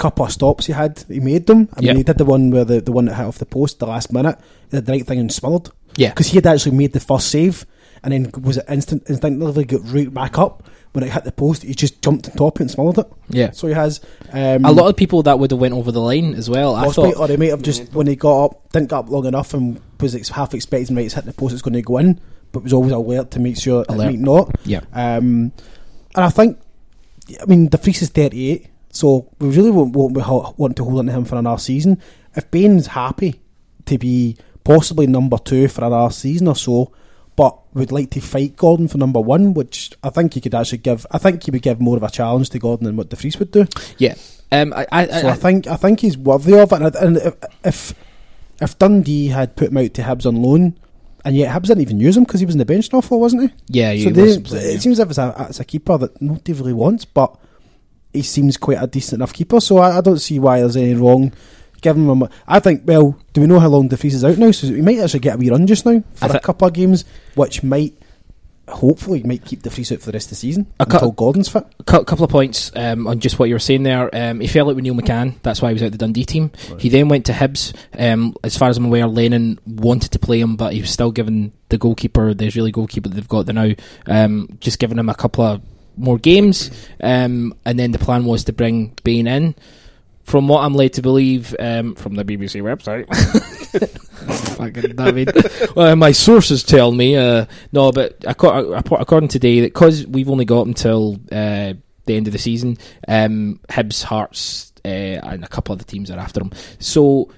couple of stops he had, he made them. I mean, Yeah. he did the one where the, the one that hit off the post the last minute. He did the right thing and smothered. Yeah. because he had actually made the first save, and then was it instant instinctively got right back up when it hit the post. He just jumped on top it and smothered it. Yeah. so he has um, a lot of people that would have went over the line as well. I thought. or they might have just when he got up, didn't get up long enough, and was ex- half expecting right, it's hitting the post, it's going to go in, but was always alert to make sure it might not. Yeah. Um, and I think, I mean, De Vries is thirty eight, so we really won't, won't be ho- want to hold on to him for another season. If Bain's happy to be possibly number two for another season or so, but would like to fight Gordon for number one, which I think he could actually give. I think he would give more of a challenge to Gordon than what De Vries would do. Yeah. Um, I, I, So I, think I think he's worthy of it. And, and if, if Dundee had put him out to Hibs on loan, and yet Hibs didn't even use him because he was in the bench now for, wasn't he? Yeah, he so they, playing, yeah. it seems as if it's a, it's a keeper that nobody really wants, but he seems quite a decent enough keeper. So I, I don't see why there's any wrong giving him. A, I think. Well, do we know how long De Vries is out now? So we might actually get a wee run just now for I a couple of games, which might. Hopefully, might keep De Vries out for the rest of the season A cou- until Gordon's fit. A cou- couple of points um, on just what you were saying there. Um, he fell out with Neil McCann. That's why he was out the Dundee team. He then went to Hibs. Um, as far as I'm aware, Lennon wanted to play him, but he was still given the goalkeeper, the Israeli goalkeeper that they've got there now, um, just giving him a couple of more games. Um, and then the plan was to bring Bain in. From what I'm led to believe, um, from the BBC website. Fucking David. well, my sources tell me. Uh, no, but acco- acco- according to today, that because we've only got until uh, the end of the season, um, Hibs, Hearts, uh, and a couple of the teams are after him. So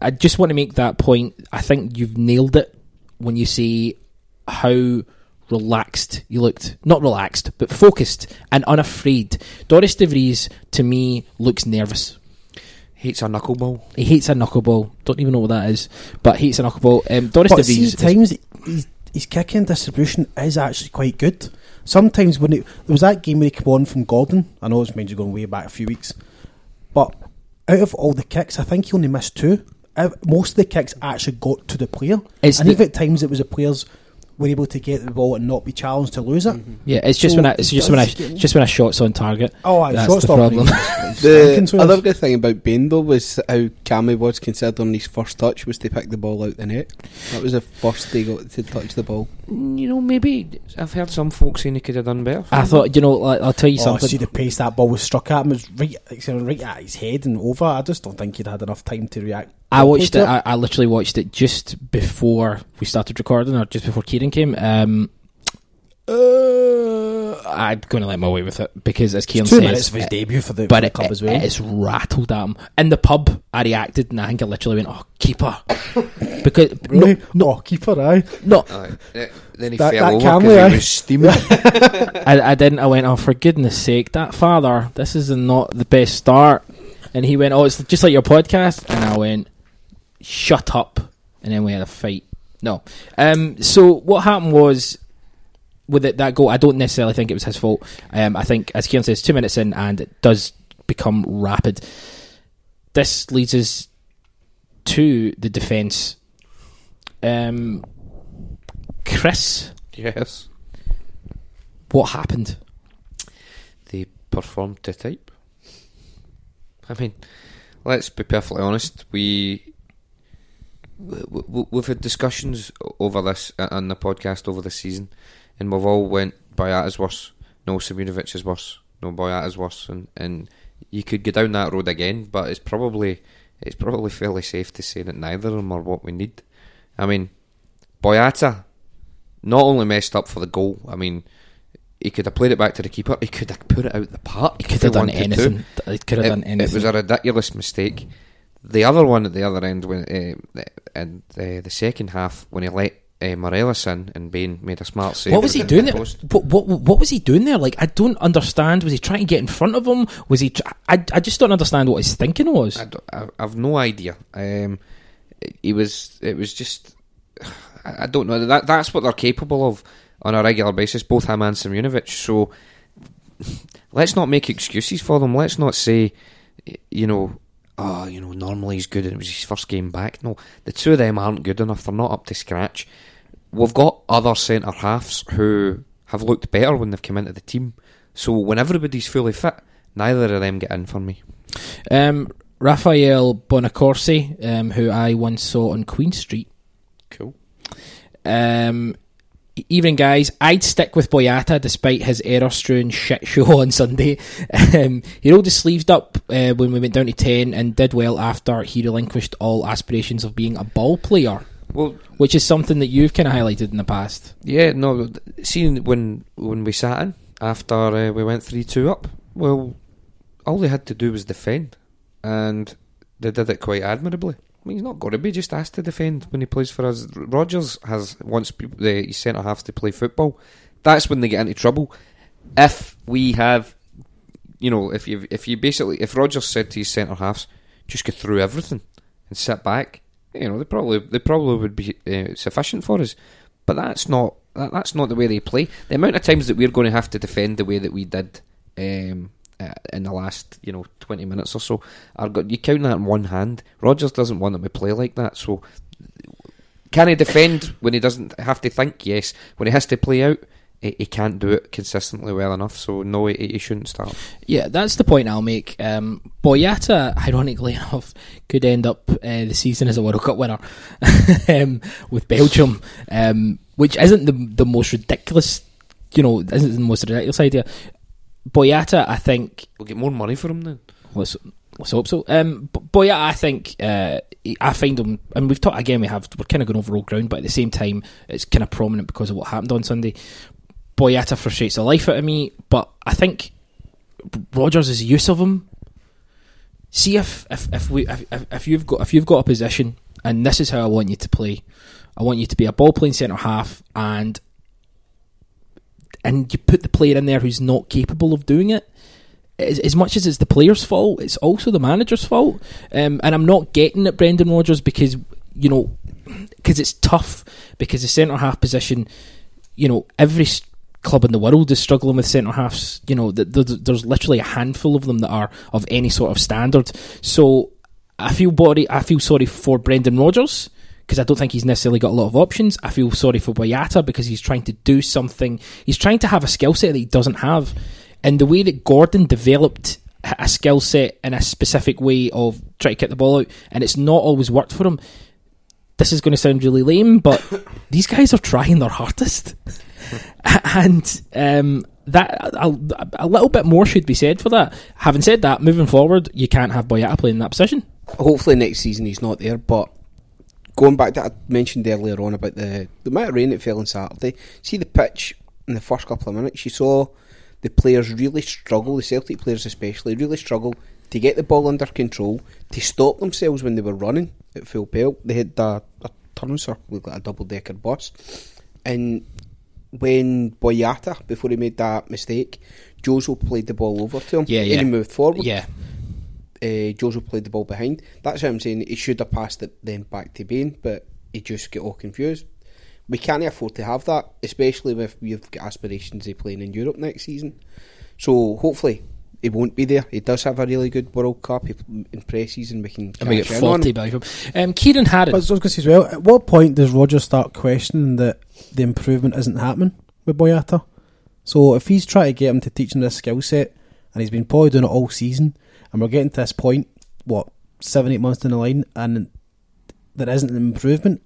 I just want to make that point. I think you've nailed it when you say how relaxed you looked. Not relaxed, but focused and unafraid. Dorus De Vries, to me, looks nervous. Hates a knuckleball. He hates a knuckleball. Don't even know what that is, but hates a knuckleball. Um, Dorus but De Vries. see, is- times his, his kicking distribution is actually quite good. Sometimes when it there was that game where he came on from Gordon, I know it's means you're going way back a few weeks, but out of all the kicks, I think he only missed two. Most of the kicks actually got to the player, It's and the- even at times it was the players were able to get the ball and not be challenged to lose it. Mm-hmm. yeah, it's just So when I, it's just when I, it's just when I shots on target. Oh, aye, that's the stopping problem. is- The other good thing about Bain though was how Cammy was considering his first touch was to pick the ball out the net. That was the first they got to touch the ball. You know, maybe I've heard some folks saying he could have done better. I thought, you know, like, I'll tell you Oh, something. see the pace that ball was struck at him was right, it's right at his head and over. I just don't think he'd had enough time to react. I watched it. I, I literally watched it just before we started recording, or just before Ciaran came. Um, uh, I'm going to let my way with it because, as Ciaran two says, minutes of his it- debut for the- but for the it- club it- as well. It's rattled at him in the pub. I reacted, and I think I literally went, "Oh, keeper," because Really? no, no, keeper, aye. no, Aye. Eh, Then he That- fell that over because he was steaming. I, I didn't. I went, "Oh, for goodness sake, that father, this is not the best start." And he went, "Oh, it's just like your podcast," and I went, "Shut up!" And then we had a fight. No. Um. So what happened was with it, that goal. I don't necessarily think it was his fault. Um. I think, as Ciaran says, two minutes in, and it does become rapid. This leads us to the defence. Um. Chris, yes. what happened? They performed to type. I mean, let's be perfectly honest. We we've had discussions over this uh, on the podcast over the season, and we've all went Boyata's worse. No, Simunovic is worse. No, Boyata is worse, and and you could go down that road again. But it's probably it's probably fairly safe to say that neither of them are what we need. I mean, Boyata not only messed up for the goal. I mean. He could have played it back to the keeper. He could have put it out the park. He could have done anything. He could have It- done It was a ridiculous mistake. The other one at the other end, when uh, and uh, the second half, when he let uh, Morelos in and Bain made a smart save. What was he doing there? What, what what was he doing there? Like I don't understand. Was he trying to get in front of him? Was he? Tr- I I just don't understand what his thinking was. I, I, I've no idea. Um, he was. It was just. I, I don't know. That that's what they're capable of on a regular basis. Both him and Simunovic. So let's not make excuses for them. Let's not say, you know, oh, you know, normally he's good and it was his first game back. No, the two of them aren't good enough. They're not up to scratch. We've got other centre halves who have looked better when they've come into the team. So when everybody's fully fit, neither of them get in for me. Um, Raphael Bonacorsi, um, who I once saw on Queen Street. Cool. Um, evening, guys. I'd stick with Boyata despite his error-strewn shit show on Sunday. Um, he rolled his sleeves up uh, when we went down to ten and did well after he relinquished all aspirations of being a ball player. Well, which is something that you've kind of highlighted in the past. Yeah, no. Seeing when when we sat in after uh, we went three two up, well, all they had to do was defend, and they did it quite admirably. Mean, he's not got to be just asked to defend when he plays for us. Rodgers has wants the centre halves to play football. That's when they get into trouble. If we have, you know, if you if you basically if Rodgers said to his centre halves, just go through everything and sit back, you know, they probably they probably would be uh, sufficient for us. But that's not that, that's not the way they play. The amount of times that we're going to have to defend the way that we did um, in the last you know twenty minutes or so, are go- you count that in one hand. Rodgers doesn't want them to play like that. So can he defend when he doesn't have to think? Yes. When he has to play out, he, he can't do it consistently well enough. So no, he, he shouldn't start. Yeah, that's the point I'll make. Um, Boyata, ironically enough, could end up uh, the season as a World Cup winner um, with Belgium, um, which isn't the the most ridiculous, you know, isn't the most ridiculous idea. Boyata, I think, We'll get more money for him then. let's let's hope so. Um, Boyata, I think, uh, I find him, and we've talked again. We have we're kind of going over old ground, but at the same time, it's kind of prominent because of what happened on Sunday. Boyata frustrates the life out of me, but I think Rodgers' use of him. See if if if we if, if, if you've got if you've got a position and this is how I want you to play, I want you to be a ball playing centre half and and you put the player in there who's not capable of doing it. as, as much as it's the player's fault, it's also the manager's fault. Um, and I'm not getting at Brendan Rodgers because you know because it's tough because the centre half position, you know, every club in the world is struggling with centre halves. You know, th- th- there's literally a handful of them that are of any sort of standard. So I feel body, I feel sorry for Brendan Rodgers because I don't think he's necessarily got a lot of options. I feel sorry for Boyata because he's trying to do something. He's trying to have a skill set that he doesn't have, and the way that Gordon developed a skill set in a specific way of trying to kick the ball out, and it's not always worked for him. This is going to sound really lame, but these guys are trying their hardest, and um, that a, a little bit more should be said for that. Having said that, moving forward, you can't have Boyata playing in that position. Hopefully next season he's not there, but going back to I mentioned earlier on about the, the amount of rain that fell on Saturday. See the pitch in the first couple of minutes, you saw the players really struggle, the Celtic players especially, really struggle to get the ball under control, to stop themselves when they were running at full pelt. They had a, a turn circle, looked like a double decker bus. And when Boyata, before he made that mistake, Jozo played the ball over to him. Yeah, and yeah. he moved forward. Yeah. Uh, Jozo played the ball behind. That's what I'm saying. He should have passed it then back to Bain, but he just got all confused. We can't afford to have that, especially if we've got aspirations of playing in Europe next season. So hopefully he won't be there. He does have a really good World Cup he, in pre-season. We can And we get cash in on 40 him. by him. Um, Ciaran Harran. But I was going to say as well, at what point does Roger start questioning that the improvement isn't happening with Boyata? So if he's trying to get him to teach him this skill set, and he's been probably doing it all season, and we're getting to this point, what, seven, eight months down the line, and there isn't an improvement,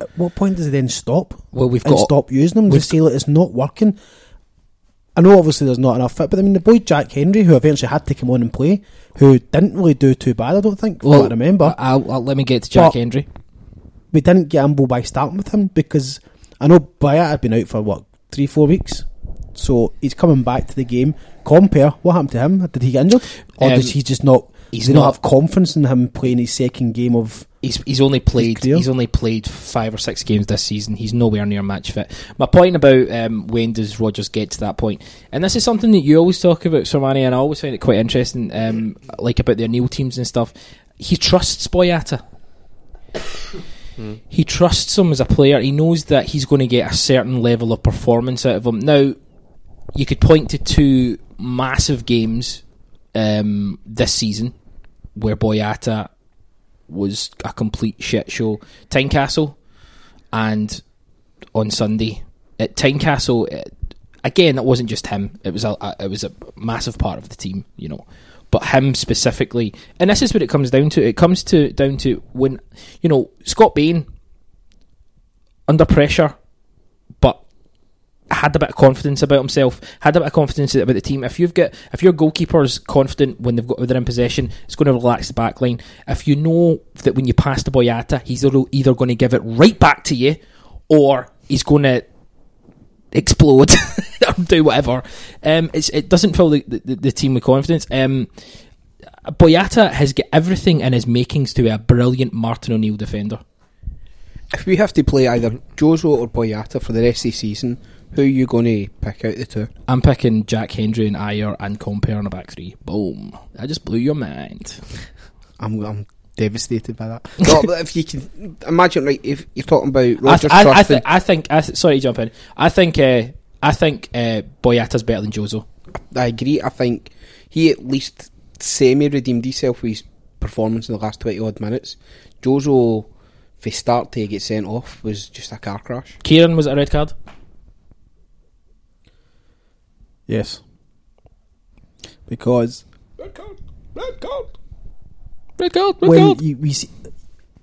at what point does it then stop? Well, we've and got- stop using them we've- say that it's not working. I know obviously there's not enough fit, but I mean the boy Jack Hendry, who eventually had to come on and play, who didn't really do too bad, I don't think. From Well, what I remember. I'll, I'll- let me get to Jack But- Hendry. we didn't gamble by starting with him because I know Boyata had been out for what three, four weeks, so he's coming back to the game. Compper, what happened to him? Did he get injured, or Um, does he just not? he's not not- have confidence in him playing his second game of? He's he's only played he's only played five or six games this season. He's nowhere near match fit. My point about um, when does Rodgers get to that point? point, and this is something that you always talk about, Sermanni, and I always find it quite interesting, um, like about their Neil teams and stuff. He trusts Boyata. He trusts him as a player. He knows that he's going to get a certain level of performance out of him. Now, you could point to two massive games um, this season where Boyata was a complete shit show. Tynecastle and on Sunday at Tynecastle. It, again, it wasn't just him. It was a, it was a massive part of the team, you know. But him specifically, and this is what it comes down to. It comes to down to when you know Scott Bain under pressure, had a bit of confidence about himself, had a bit of confidence about the team. If you've got, if your goalkeeper's confident when they've got they're in possession, it's going to relax the back line. If you know that when you pass the Boyata, he's either going to give it right back to you, or he's going to explode or do whatever. Um, it doesn't fill the, the, the team with confidence. Um, Boyata has got everything in his makings to be a brilliant Martin O'Neill defender. If we have to play either Jozo or Boyata for the rest of the season, who are you going to pick out the two? I'm picking Jack Hendry and Ajer and Compper on the back three. Boom. I just blew your mind. I'm, I'm devastated by that. no, but if you can imagine, right, if you're talking about I, Rodgers th- I, I, th- I think. I th- sorry, to jump in. I think. Uh, I think uh, Boyata's better than Jozo. I agree. I think he at least semi redeemed himself with his performance in the last 20 odd minutes. Jozo, if he start to get sent off, was just a car crash. Ciaran was it a red card. Yes, because Red card. Red card, when card. you, we see,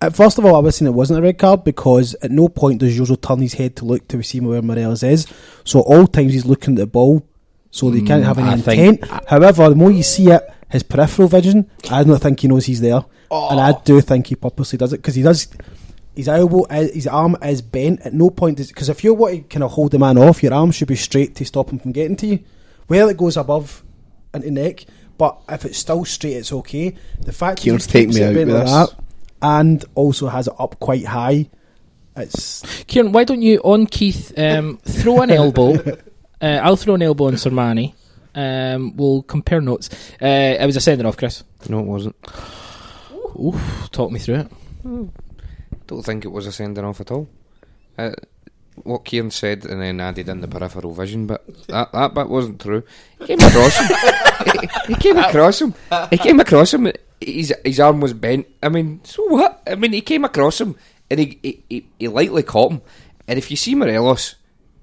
uh, first of all, I was saying it wasn't a red card because at no point does Jozo turn his head to look to see where Morelos is. So all times he's looking at the ball, so they can't Mm, have any I think- intent. However, the more you see it, his peripheral vision, I don't think he knows he's there, and I do think he purposely does it because he does. His elbow, his arm is bent. At no point does because if you want to kind of hold the man off, your arm should be straight to stop him from getting to you. Whether it goes above into neck, but if it's still straight, it's okay. The fact Ciaran's that he keeps me it out bent with like that, and also has it up quite high, it's Ciaran, why don't you on Keith um, throw an elbow? uh, I'll throw an elbow on Sermanni, Um, we'll compare notes. Uh, it was a sending off, Chris. No, it wasn't. Oof, talk me through it. Don't think it was a sending off at all. Uh, what Ciaran said and then added in the peripheral vision, but that, that bit wasn't true. He came across him. he, he came across him. He came across him. His, his arm was bent. I mean, so what? I mean, he came across him and he, he, he, he lightly caught him. And if you see Morelos,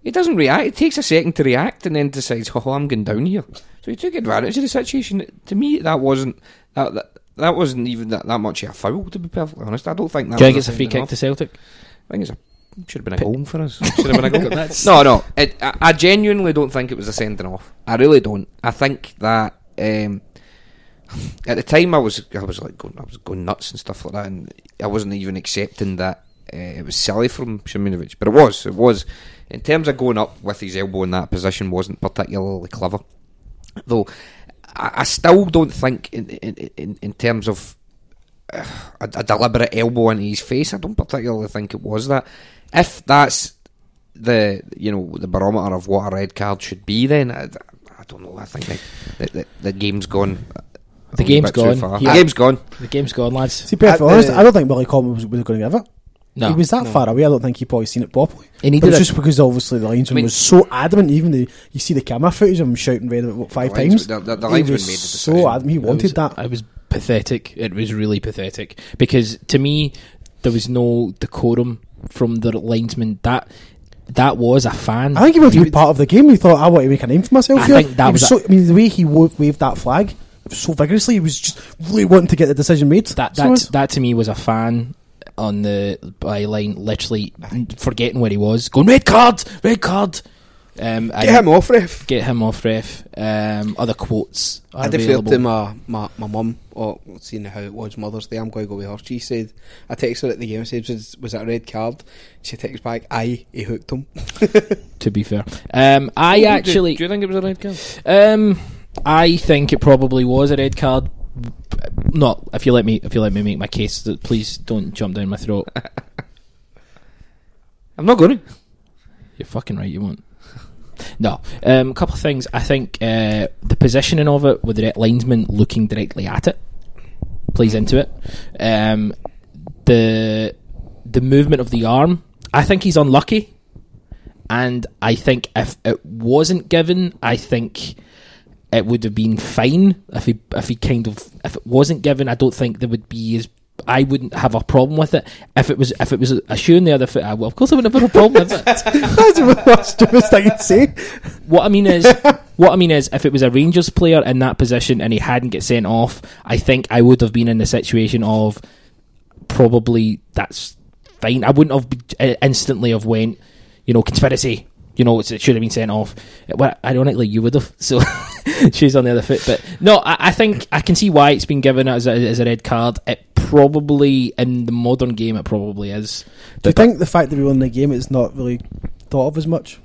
he doesn't react. It takes a second to react and then decides, oh, I'm going down here. So he took advantage of the situation. To me, that wasn't that that, that wasn't even that, that much of a foul. To be perfectly honest, I don't think that. Do you think it's a free kick to Celtic? I think it's a should have been a goal for us. Should have been a goal. No, no. It, I, I genuinely don't think it was a sending off. I really don't. I think that um, at the time I was I was like going I was going nuts and stuff like that, and I wasn't even accepting that uh, it was silly from Simunovic, but it was. It was in terms of going up with his elbow in that position wasn't particularly clever. Though I, I still don't think in in, in, in terms of uh, a, a deliberate elbow into his face. I don't particularly think it was that. If that's the you know the barometer of what a red card should be, then I, I don't know. I think the, the, the game's gone. The wee game's bit too gone. far. He- The game's gone. The game's gone, lads. See, perfectly At honest, the- I don't think Willie Collum was, was going to give it. No. he was that No. far away. I don't think he probably seen it properly. He needed but it's a- just because obviously the linesman I mean- was so adamant. Even the you see the camera footage of him shouting red about what, five The linesman- times. the- the- the linesman was made the so adamant. He It wanted was, that. It was pathetic. It was really pathetic because to me there was no decorum from the linesman. That that was a fan. I think he was part of the game. He thought, I want to make a name for myself I here. think that He was a- so. I mean, the way he wa- waved that flag so vigorously, he was just really wanting to get the decision made. That that it's- that to me was a fan on the byline, literally forgetting where he was, going red card, red card. Um, Get him off, ref. Get him off, ref. Um, other quotes are I deferred available. to my, my, my mum, or seeing how it was Mother's Day, I'm going to go with her. She said, I texted her at the game and said, was, was that a red card? She texted back, aye, he hooked him. to be fair, um, I Do- actually do you think it was a red card? Um, I think it probably was a red card. Not if you let me. If you let me make my case, please don't jump down my throat. I'm not going to. You're fucking right. You won't. No. Um, a couple of things. I think uh, the positioning of it with the linesman looking directly at it plays into it. Um, the the movement of the arm. I think he's unlucky, and I think if it wasn't given, I think it would have been fine. If he if he kind of if it wasn't given, I don't think there would be as. I wouldn't have a problem with it if it was if it was a shoe in the other foot. I, well, of course, I wouldn't have a problem with it. That's the stupidest thing to say. What I mean is, what I mean is, if it was a Rangers player in that position and he hadn't get sent off, I think I would have been in the situation of probably that's fine. I wouldn't have be- uh, instantly have went, you know, conspiracy. You know, it should have been sent off. Well, ironically, you would have. So she's on the other foot. But no, I, I think I can see why it's been given as a, as a red card. It probably in the modern game, it probably is. Do you think the fact that we won the game is not really thought of as much?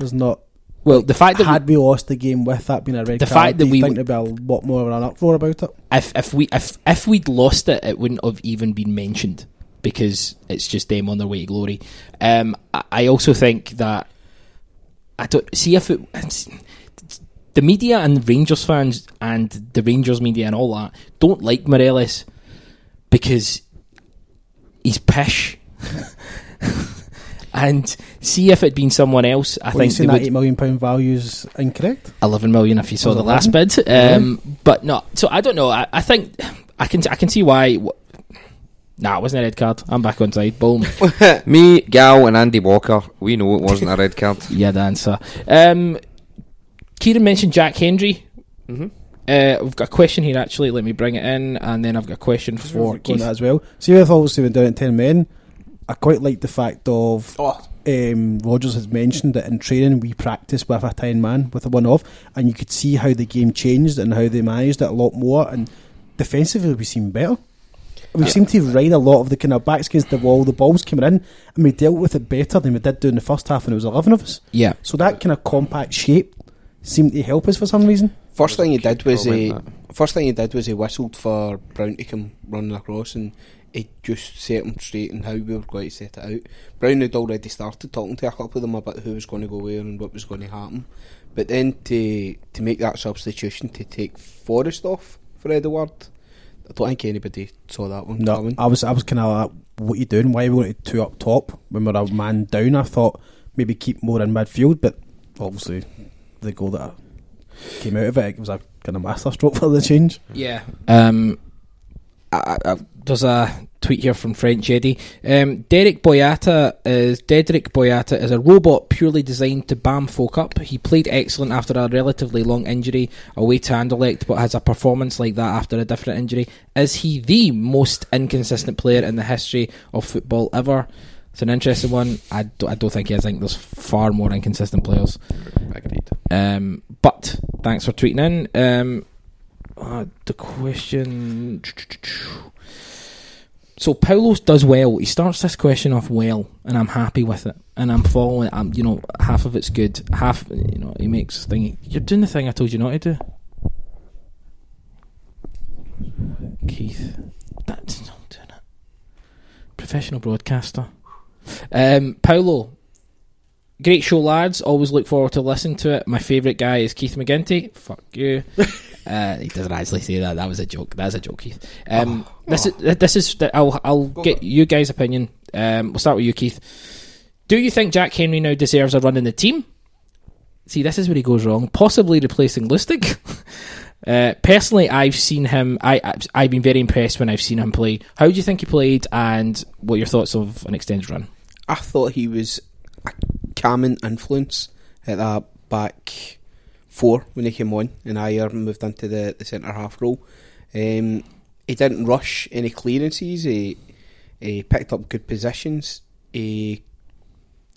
Is not. Well, the fact that we- had we, lost the game with that being a red The card, fact that do you we think there'd be a lot more of an uproar about it? if if we if if we'd lost it, it wouldn't have even been mentioned because it's just them on their way to glory. Um, I, I also think that I don't see if it. It's- the media and Rangers fans and the Rangers media and all that don't like Morelos because he's pish. and see if it'd been someone else, I What, you think saying they that would eight million pound value is incorrect. 11 million if you saw the it last bid. Um, but no, so I don't know. I, I think I can I can see why. wh- Nah, it wasn't a red card. I'm back on side. Boom. Me, Gal, and Andy Walker, we know it wasn't a red card. yeah, the answer. Um, Ciaran mentioned Jack Hendry. Mhm. Uh, we've got a question here actually. Let me bring it in, and then I've got a question for going Keith. that as well. See, with obviously went down at ten men, I quite like the fact of um, Rodgers has mentioned that in training we practice with a ten man with a one off, and you could see how the game changed and how they managed it a lot more. And defensively, we seem better. We Yeah. seem to ride a lot of the kind of backs against the wall. The balls came in, and we dealt with it better than we did during the first half, and it was eleven of us. Yeah. So that kind of compact shape seemed to help us for some reason. First thing he did was he, that. first thing he did was he whistled for Brown to come running across, and he just set him straight and how we were going to set it out. Brown had already started talking to a couple of them about who was going to go where and what was going to happen. But then to to make that substitution to take Forrest off for Edouard, I don't think anybody saw that one No, coming. I was I was kind of like, what are you doing? Why are we going to two up top when we're a man down? I thought maybe keep more in midfield, but obviously the goal that came out of it, it was a kind of masterstroke for the change. Yeah. Um, I, I, there's a tweet here from French Eddie. Um, Derek Boyata is Dedryck Boyata is a robot purely designed to bam folk up. He played excellent after a relatively long injury away to Anderlecht, but has a performance like that after a different injury. Is he the most inconsistent player in the history of football ever? It's an interesting one. I don't, I don't think he is. I think there's far more inconsistent players. Agreed. Um, but thanks for tweeting in. Um, uh, the question. So Paulos does well. He starts this question off well, and I'm happy with it. And I'm following. I'm, you know, half of it's good. Half, you know, he makes thing. You're doing the thing I told you not to do. Keith, that's not doing it. Professional broadcaster. Um, Paulo, great show, lads. Always look forward to listening to it. My favourite guy is Keith McGinty. Fuck you. uh, he doesn't actually say that. That was a joke. That's a joke, Keith. Um, this is this is. I'll I'll get you guys' opinion. Um, we'll start with you, Keith. Do you think Jack Hendry now deserves a run in the team? See, this is where he goes wrong. Possibly replacing Lustig. Uh, personally, I've seen him. I, I've, I've been very impressed when I've seen him play. How do you think he played, and what are your thoughts of an extended run? I thought he was a calming influence at that back four when he came on, and Ajer moved into the, the centre half role. Um, he didn't rush any clearances. He, he picked up good positions. He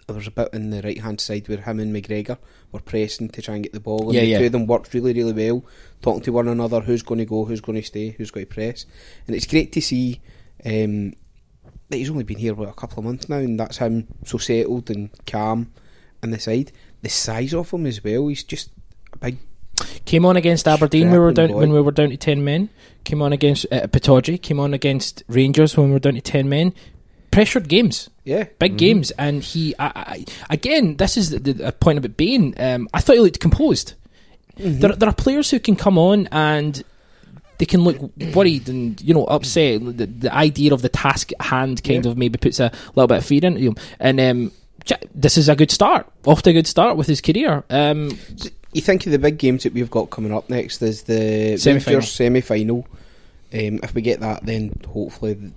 there was a bit in the right hand side where him and McGregor were pressing to try and get the ball, and Yeah, the yeah. two of them worked really, really well, talking to one another. Who's going to go? Who's going to stay? Who's going to press? And it's great to see. Um, that he's only been here what, a couple of months now, and that's him so settled and calm in the side. The size of him as well, he's just a big. Came on against Aberdeen. We were down boy. when we were down to ten men. Came on against uh, Pataudry. Came on against Rangers when we were down to ten men. Pressured games, Yeah, big games, and he I, I, again. This is the, the a point about Bain. Um, I thought he looked composed. There, there are players who can come on and they can look worried and you know upset. The, the idea of the task at hand kind Yeah. of maybe puts a little bit of fear into him. And um, this is a good start. Off to a good start with his career. Um, You think of the big games that we've got coming up next is the Semi-final. Semi-final. Um, if we get that, then hopefully,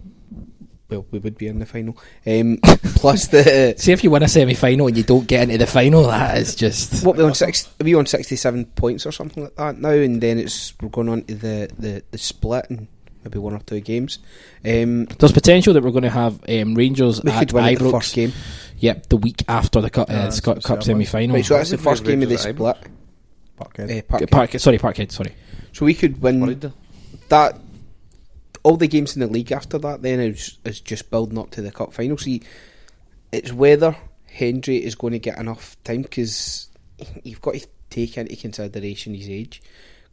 well, we would be in the final. Um, plus the See if you win a semi final and you don't get into the final, that is just what we on six? Are we on sixty-seven points or something like that now? And then it's we're going on to the the, the split and maybe one or two games. Um, there's potential that we're going to have um, Rangers we at could win it the first game. Yep, the week after the cup, uh, Yeah, the Scott Cup semi final. Right, so that's the first game of the split. Parkhead. Uh, Parkhead. Park, sorry, Parkhead. Sorry. So we could win Worried that. All the games in the league after that then is is just building up to the cup final. See, it's whether Hendry is going to get enough time because you've got to take into consideration his age.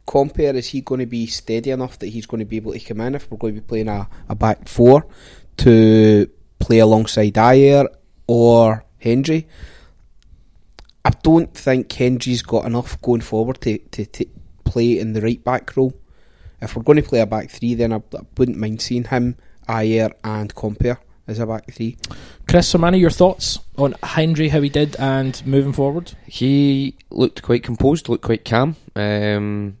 Compper is he going to be steady enough that he's going to be able to come in if we're going to be playing a, a back four to play alongside Ajer or Hendry. I don't think Hendry's got enough going forward to, to, to play in the right back role. If we're going to play a back three, then I, I wouldn't mind seeing him, Ajer, and Compper as a back three. Chris Sermanni, your thoughts on Hendry, how he did, and moving forward? He looked quite composed, looked quite calm. Um,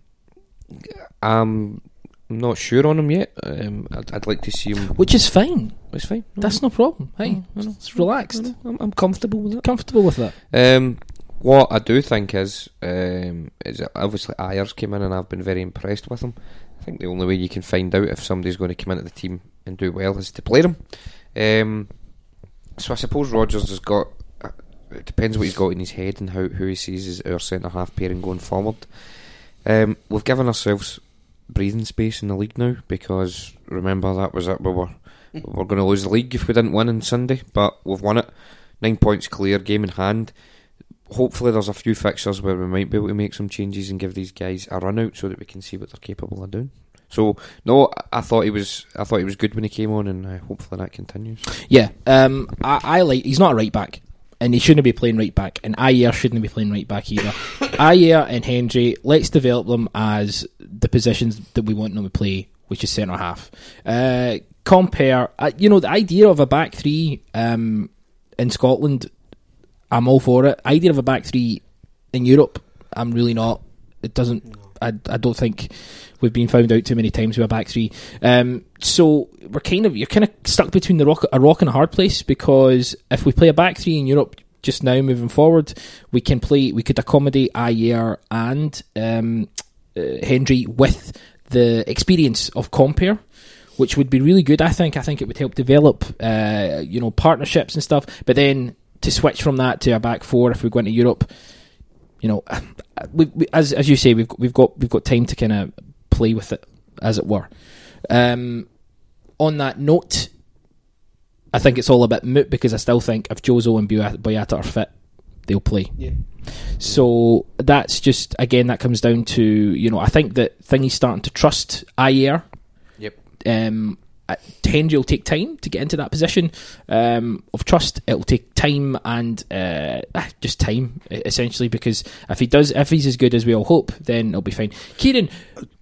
I'm not sure on him yet. Um, I'd, I'd like to see him. Which is fine. It's fine. That's no problem. Hey, I know. it's relaxed. I'm, I'm comfortable with it. Comfortable with that. Um, what I do think is, um, is obviously Ayers came in and I've been very impressed with him. I think the only way you can find out if somebody's going to come into the team and do well is to play them. Um, so I suppose Rodgers has got. uh, It depends what he's got in his head and how who he sees as our centre half pairing going forward. Um, we've given ourselves breathing space in the league now because remember that was it. We were we we're going to lose the league if we didn't win on Sunday, but we've won it. Nine points clear, game in hand. Hopefully, there's a few fixtures where we might be able to make some changes and give these guys a run out so that we can see what they're capable of doing. So no, I- thought he was I thought he was good when he came on, and uh, hopefully that continues. Yeah, um, I, I like. He's not a right back, and he shouldn't be playing right back. And Ajer shouldn't be playing right back either. Ajer and Hendry, let's develop them as the positions that we want them to play, which is centre half. Uh, Compper, uh, you know, the idea of a back three um, in Scotland, I'm all for it. Idea of a back three in Europe, I'm really not. It doesn't. I, I don't think we've been found out too many times with a back three. Um, so we're kind of you're kind of stuck between the rock, a rock and a hard place because if we play a back three in Europe just now moving forward, we can play. We could accommodate Ajer and um, uh, Hendry with the experience of Compper. Which would be really good, I think. I think it would help develop, uh, you know, partnerships and stuff. But then to switch from that to a back four, if we go into Europe, you know, we, we, as as you say, we've we've got we've got time to kind of play with it, as it were. Um, on that note, I think it's all a bit moot because I still think if Jozo and Boy- Boyata are fit, they'll play. Yeah. So that's just again that comes down to you know I think that Thingy's starting to trust Ajer. Yep. Um, uh, Hendry will take time to get into that position um, of trust. It'll take time and uh, ah, just time essentially because if he does, if he's as good as we all hope, then it'll be fine. Ciaran,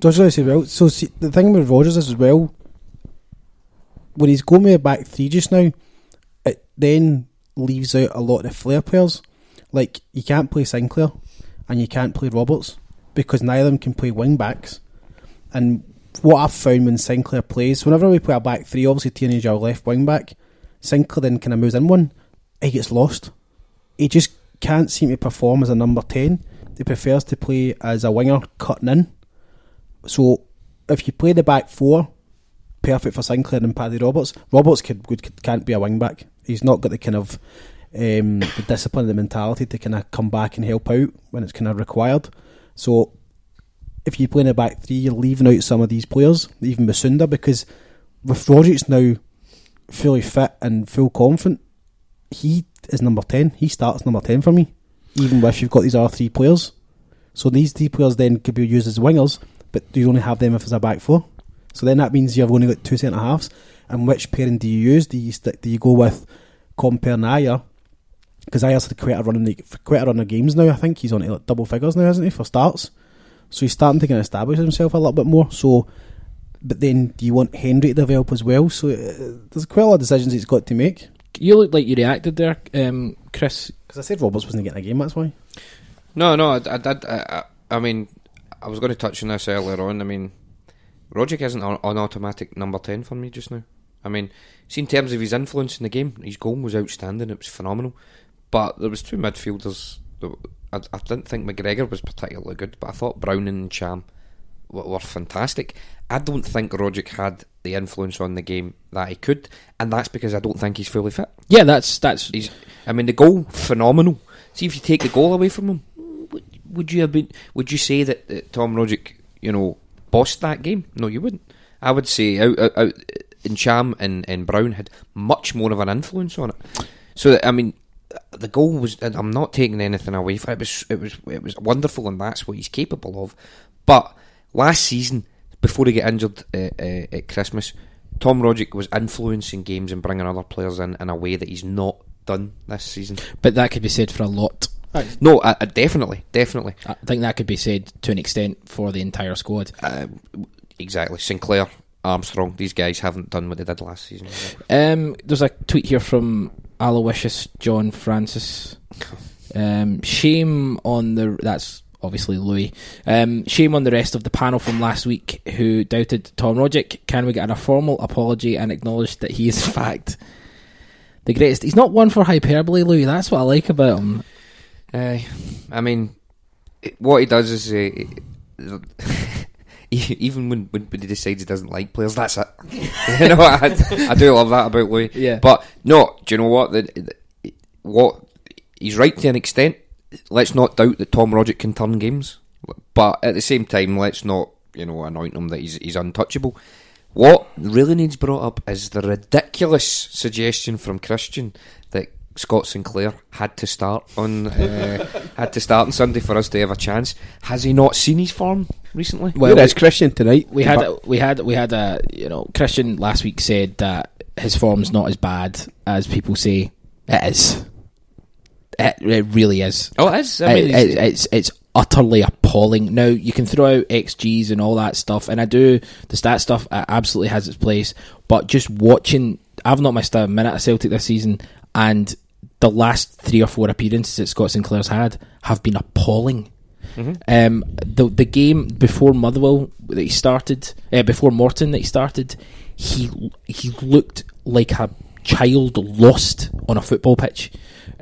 Does really say well. So see, the thing with Rodgers is as well, when he's going with a back three just now, it then leaves out a lot of flair players. Like you can't play Sinclair and you can't play Roberts because neither of them can play wing backs. And what I've found when Sinclair plays, whenever we play a back three, obviously Tierney's our left wing back. Sinclair then kind of moves in one, he gets lost. He just can't seem to perform as a number ten. He prefers to play as a winger cutting in. So if you play the back four, perfect for Sinclair and Paddy Roberts. Roberts could, could can't be a wing back. He's not got the kind of um, the discipline, the mentality to kind of come back and help out when it's kind of required. So if you play in a back three, you're leaving out some of these players, even Musonda, because with Rodgers now fully fit and full confident, he is number ten. He starts number ten for me, even if you've got these other three players. So these three players then could be used as wingers, but you only have them if it's a back four. So then that means you've only got two centre halves. And which pairing do you use? Do you stick? Do you go with Compper Ajer? Because Ajer's had quite a run in the, quite a run of games now. I think he's on like double figures now, isn't he, for starts? So he's starting to kind of establish himself a little bit more. So, but then do you want Hendry to develop as well? So uh, there's quite a lot of decisions he's got to make. you look like you reacted there, um, Chris. Because I said Roberts wasn't getting a game. That's why. No, no, I, I did. I, I, I mean, I was going to touch on this earlier on. I mean, Rogic isn't an, an automatic number 10 for me just now. I mean, see, in terms of his influence in the game, his goal was outstanding. It was phenomenal. But there was two midfielders. I, I didn't think McGregor was particularly good, but I thought Browning and Cham were, were fantastic. I don't think Rogic had the influence on the game that he could, and that's because I don't think he's fully fit. Yeah, that's that's. He's. I mean, the goal phenomenal. See, if you take the goal away from him, would, would you have been? Would you say that, that Tom Rogic, you know, bossed that game? No, you wouldn't. I would say out, out, out Ntcham and, and Brown had much more of an influence on it. So that, I mean, the goal was. And I'm not taking anything away from it. It was. It was. It was wonderful, and that's what he's capable of. But last season, before he got injured uh, uh, at Christmas, Tom Rogic was influencing games and bringing other players in in a way that he's not done this season. But that could be said for a lot. No, uh, uh, definitely, definitely. I think that could be said to an extent for the entire squad. Uh, exactly. Sinclair, Armstrong, these guys haven't done what they did last season. Um, there's a tweet here from Aloysius John Francis. Um, shame on the that's obviously Louis. Um, shame on the rest of the panel from last week who doubted Tom Rogic. Can we get a formal apology and acknowledge that he is in fact the greatest? He's not one for hyperbole, Louis. That's what I like about him. Uh, I mean, what he does is. Uh, even when, when he decides he doesn't like players, that's it. you know, I, I do love that about Louis. Yeah. But no, do you know what? The, the, what he's right to an extent. Let's not doubt that Tom Rogic can turn games, but at the same time, let's not you know anoint him that he's he's untouchable. What really needs brought up is the ridiculous suggestion from Christian that Scott Sinclair had to start on uh, had to start on Sunday for us to have a chance. Has he not seen his form recently? Well, Where is Christian tonight? We had a, we had we had a you know Christian last week said that his form's not as bad as people say it is. It, it really is. Oh, it is. I mean, It- it- it's it's utterly appalling. Now you can throw out XGs and all that stuff, and I do the stat stuff uh, absolutely has its place. But just watching, I've not missed a minute of Celtic this season, and the last three or four appearances that Scott Sinclair's had have been appalling. Mhm. Um, the the game before Motherwell that he started, uh, before Morton that he started, he he looked like a child lost on a football pitch.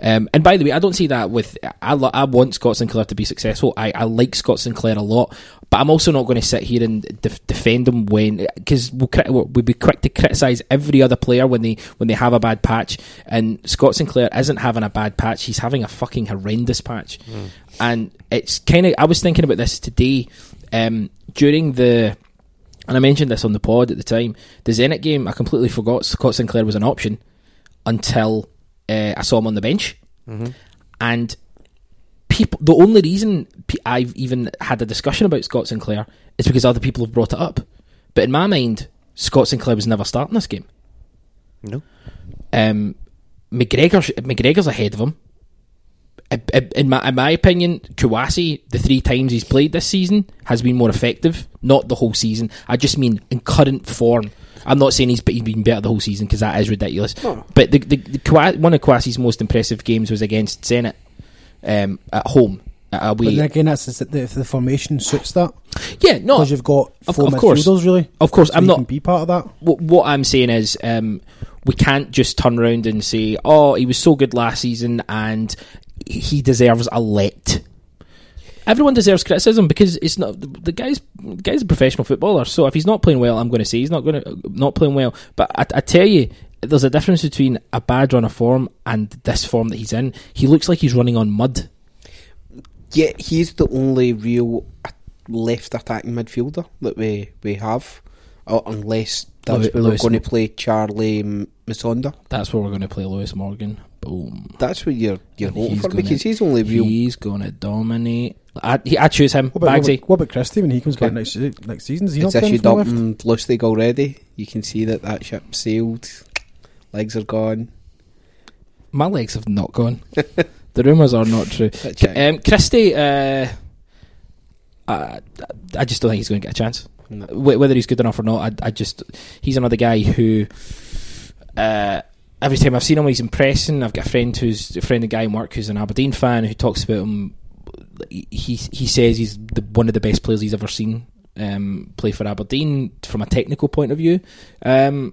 Um, and by the way, I don't see that with. I, lo- I want Scott Sinclair to be successful. I, I like Scott Sinclair a lot, but I'm also not going to sit here and def- defend him when because we'll, crit- we'll be quick to criticise every other player when they when they have a bad patch. And Scott Sinclair isn't having a bad patch; he's having a fucking horrendous patch. Mm. And it's kind of. I was thinking about this today um, during the and I mentioned this on the pod at the time. The Zenit game, I completely forgot Scott Sinclair was an option until uh, I saw him on the bench. Mhm. And people, the only reason I've even had a discussion about Scott Sinclair is because other people have brought it up. But in my mind, Scott Sinclair was never starting this game. No. Um, McGregor, McGregor's ahead of him. I- I- In my, in my opinion, Kawasi, the three times he's played this season, has been more effective. Not the whole season. I just mean in current form. I'm not saying he's, he's been better the whole season because that is ridiculous. But the, the, the one of Kawasi's most impressive games was against Zenit um, at home. At But away. then again, that's the, the, the formation suits that. Yeah, no, because you've got four of course, midfielders really. Of course, So I'm not can be part of that. What, what I'm saying is, um, we can't just turn around and say, "Oh, he was so good last season and he deserves a let." Everyone deserves criticism because it's not the, the guy's the guy's a professional footballer. So if he's not playing well, I'm going to say he's not going to not playing well. But I, I tell you, there's a difference between a bad run of form and this form that he's in. He looks like he's running on mud. Yeah, he's the only real uh, left attacking midfielder that we we have, uh, unless that's Lew- where Lewis we're going to play Charly Musonda. That's where we're going to play Lewis Morgan. Boom. That's what you're you're And hoping for gonna- because he's only real. He's going to dominate. I, he, I choose him. What about, what Bagsy. about, what about Christie when he comes back next next season? Is he It's not playing issued for up left? in Loose League already. You can see that that ship sailed. Legs are gone. My legs have not gone. the rumours are not true. Um, Christie, uh, I, I just don't think he's going to get a chance. No. Whether he's good enough or not, I, I just he's another guy who. Uh, every time I've seen him, he's impressing. I've got a friend who's a friend of guy in work who's an Aberdeen fan who talks about him. He he says he's the, one of the best players he's ever seen um, play for Aberdeen from a technical point of view. Um,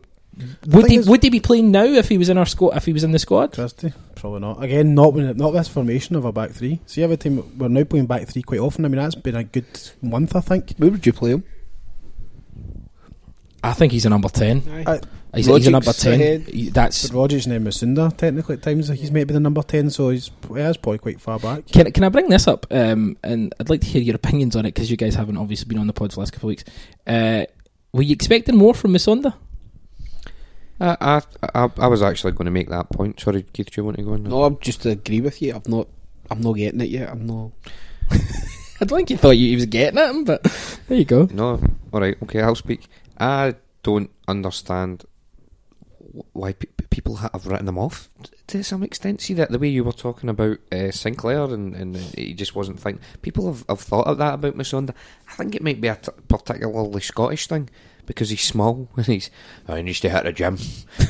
would thing he would he be playing now if he was in our squad? If he was in the squad? Christie? Probably not. Again, not when, not this formation of a back three. See, every time we're now playing back three quite often. I mean, that's been a good month, I think. Where would you play him? I think he's a number ten. I- he's, he's a number ten. ahead. He- That's But Rodgers and Musonda, technically, at times he's maybe the number ten, so he's he is probably quite far back. Can can I bring this up? Um, and I'd like to hear your opinions on it because you guys haven't obviously been on the pod for the last couple of weeks. Uh, were you expecting more from Musonda? I, I, I, was actually going to make that point. Sorry, Keith, do you want to go on? No, I'm just to agree with you. I've not. I'm not getting it yet. I'm not. I don't think you thought you, he was getting at him, but there you go. No, all right, okay, I'll speak. I don't understand why pe- pe- people have written them off to some extent. See that the way you were talking about uh, Sinclair and, and he just wasn't thinking. People have, have thought of that about Musonda. I think it might be a t- particularly Scottish thing because he's small and he's. I needs to hit the gym.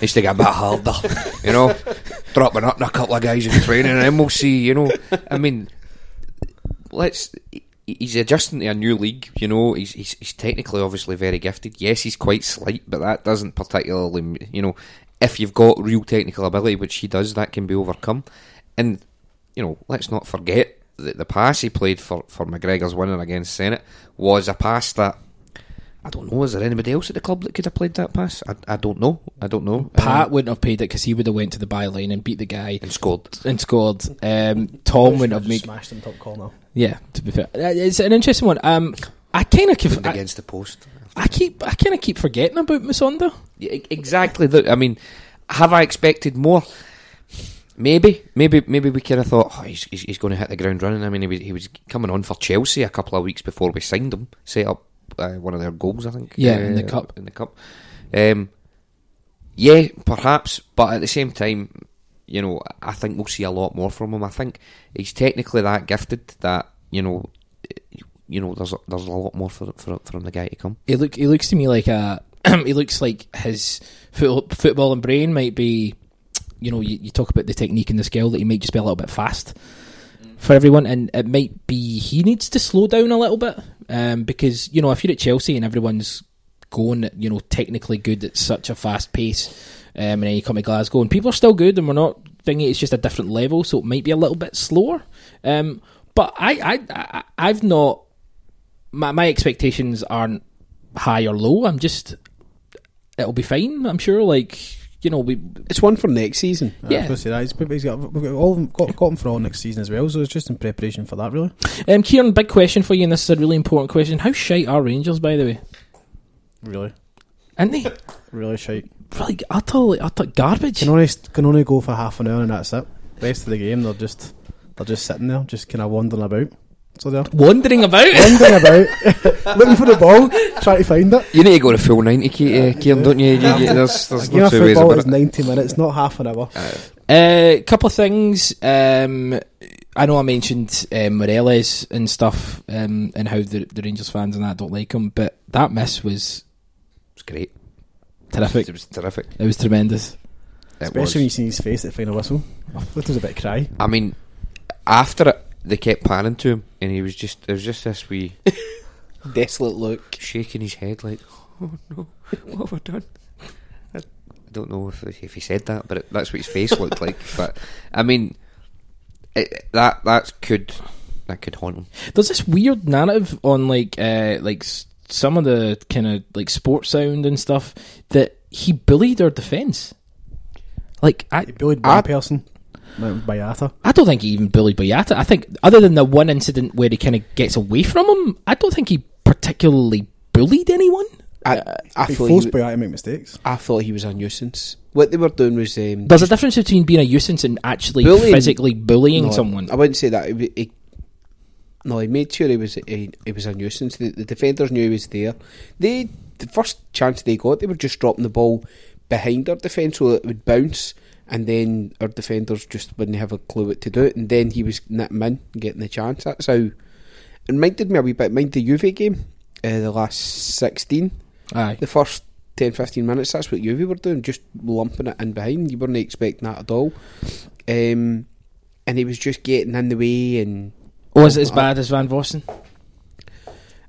needs to get a bit harder. You know, dropping up a couple of guys in training, and then we'll see. You know, I mean, let's. He's adjusting to a new league, you know. He's, he's he's technically obviously very gifted. Yes, he's quite slight, but that doesn't particularly, you know, if you've got real technical ability, which he does, that can be overcome. And you know, let's not forget that the pass he played for for McGregor's winning against Zenit was a pass that I don't know. Is there anybody else at the club that could have played that pass? I, I don't know. I don't know. Pat Um, wouldn't have paid it because he would have went to the byline and beat the guy and scored. and scored. Um, Tom wouldn't have made. smashed him top corner. Yeah, to be fair, Uh, it's an interesting one. Um, I kind of Pinned I, against the post. I keep I kind of keep forgetting about Musonda. Exactly. The, I mean, have I expected more? Maybe, maybe, maybe we could have thought oh, he's, he's, he's going to hit the ground running. I mean, he was, he was coming on for Chelsea a couple of weeks before we signed him. Set up uh, one of their goals, I think. Yeah, uh, in the cup. In the cup. Um, yeah, perhaps, but at the same time, you know, I think we'll see a lot more from him. I think he's technically that gifted that you know, you know, there's a, there's a lot more for for from the guy to come. He look he looks to me like a he looks like his foot, football and brain might be you know you, you talk about the technique and the skill that he might just be a little bit fast for everyone and it might be he needs to slow down a little bit um, because you know if you're at Chelsea and everyone's going you know technically good at such a fast pace um, and then you come to Glasgow and people are still good and we're not thinking it's just a different level so it might be a little bit slower um, but I, I, I I've not my, my expectations aren't high or low I'm just it'll be fine I'm sure like you know we It's one for next season. I Yeah. was gonna say that. He's, he's got, we've got, all, got, got him for all next season as well, so it's just in preparation for that, really. Um, Ciaran, big question for you, and this is a really important question. How shite are Rangers, by the way? Really? Aren't they? Really shite. Like, utter, utter garbage. Can only, can only go for half an hour and that's it. rest of the game, they're just they're just sitting there, just kind of wandering about. So they're Wandering about? wandering about, looking for the ball, trying to find it. You need to go to full ninety, Ke- uh, Ciaran, don't you? you, you there's there's no two ways about is it. ninety minutes, not half an hour. A uh, couple of things. Um, I know I mentioned um, Morelos and stuff, um, and how the, the Rangers fans and that don't like him, but that miss was It's great. terrific. It was terrific. It was tremendous. It Especially was. when you see his face at the final whistle. I thought it was a bit cry. I mean, after it, they kept panning to him, and he was just there was just this wee Desolate look. shaking his head like, "Oh no, what have I done?" I don't know if if he said that, but it, that's what his face looked like. But I mean, it, that that could that could haunt him. There's this weird narrative on like uh, like some of the kind of like sports sound and stuff that he bullied our defence. Like I, He bullied one person, Boyata. I don't think he even bullied Boyata. I think other than the one incident where he kind of gets away from him, I don't think he particularly bullied anyone. I, I He thought forced he, Boyata to make mistakes. I thought he was a nuisance. What they were doing was um, There's a difference between being a nuisance and actually Bullying- physically bullying No, someone. I wouldn't say that. He, he, no, he made sure he was he, he was a nuisance. The, the defenders knew he was there. They the first chance they got, they were just dropping the ball behind our defence so it would bounce, and then our defenders just wouldn't have a clue what to do. And then he was nipping in getting the chance. That's how. It reminded me a wee bit. Mind the Juve game, uh, the last sixteen. Aye. The first 10, 15 minutes, that's what Juve were doing, just lumping it in behind. You weren't expecting that at all. Um, and he was just getting in the way and. Was it as bad as Van Vossen?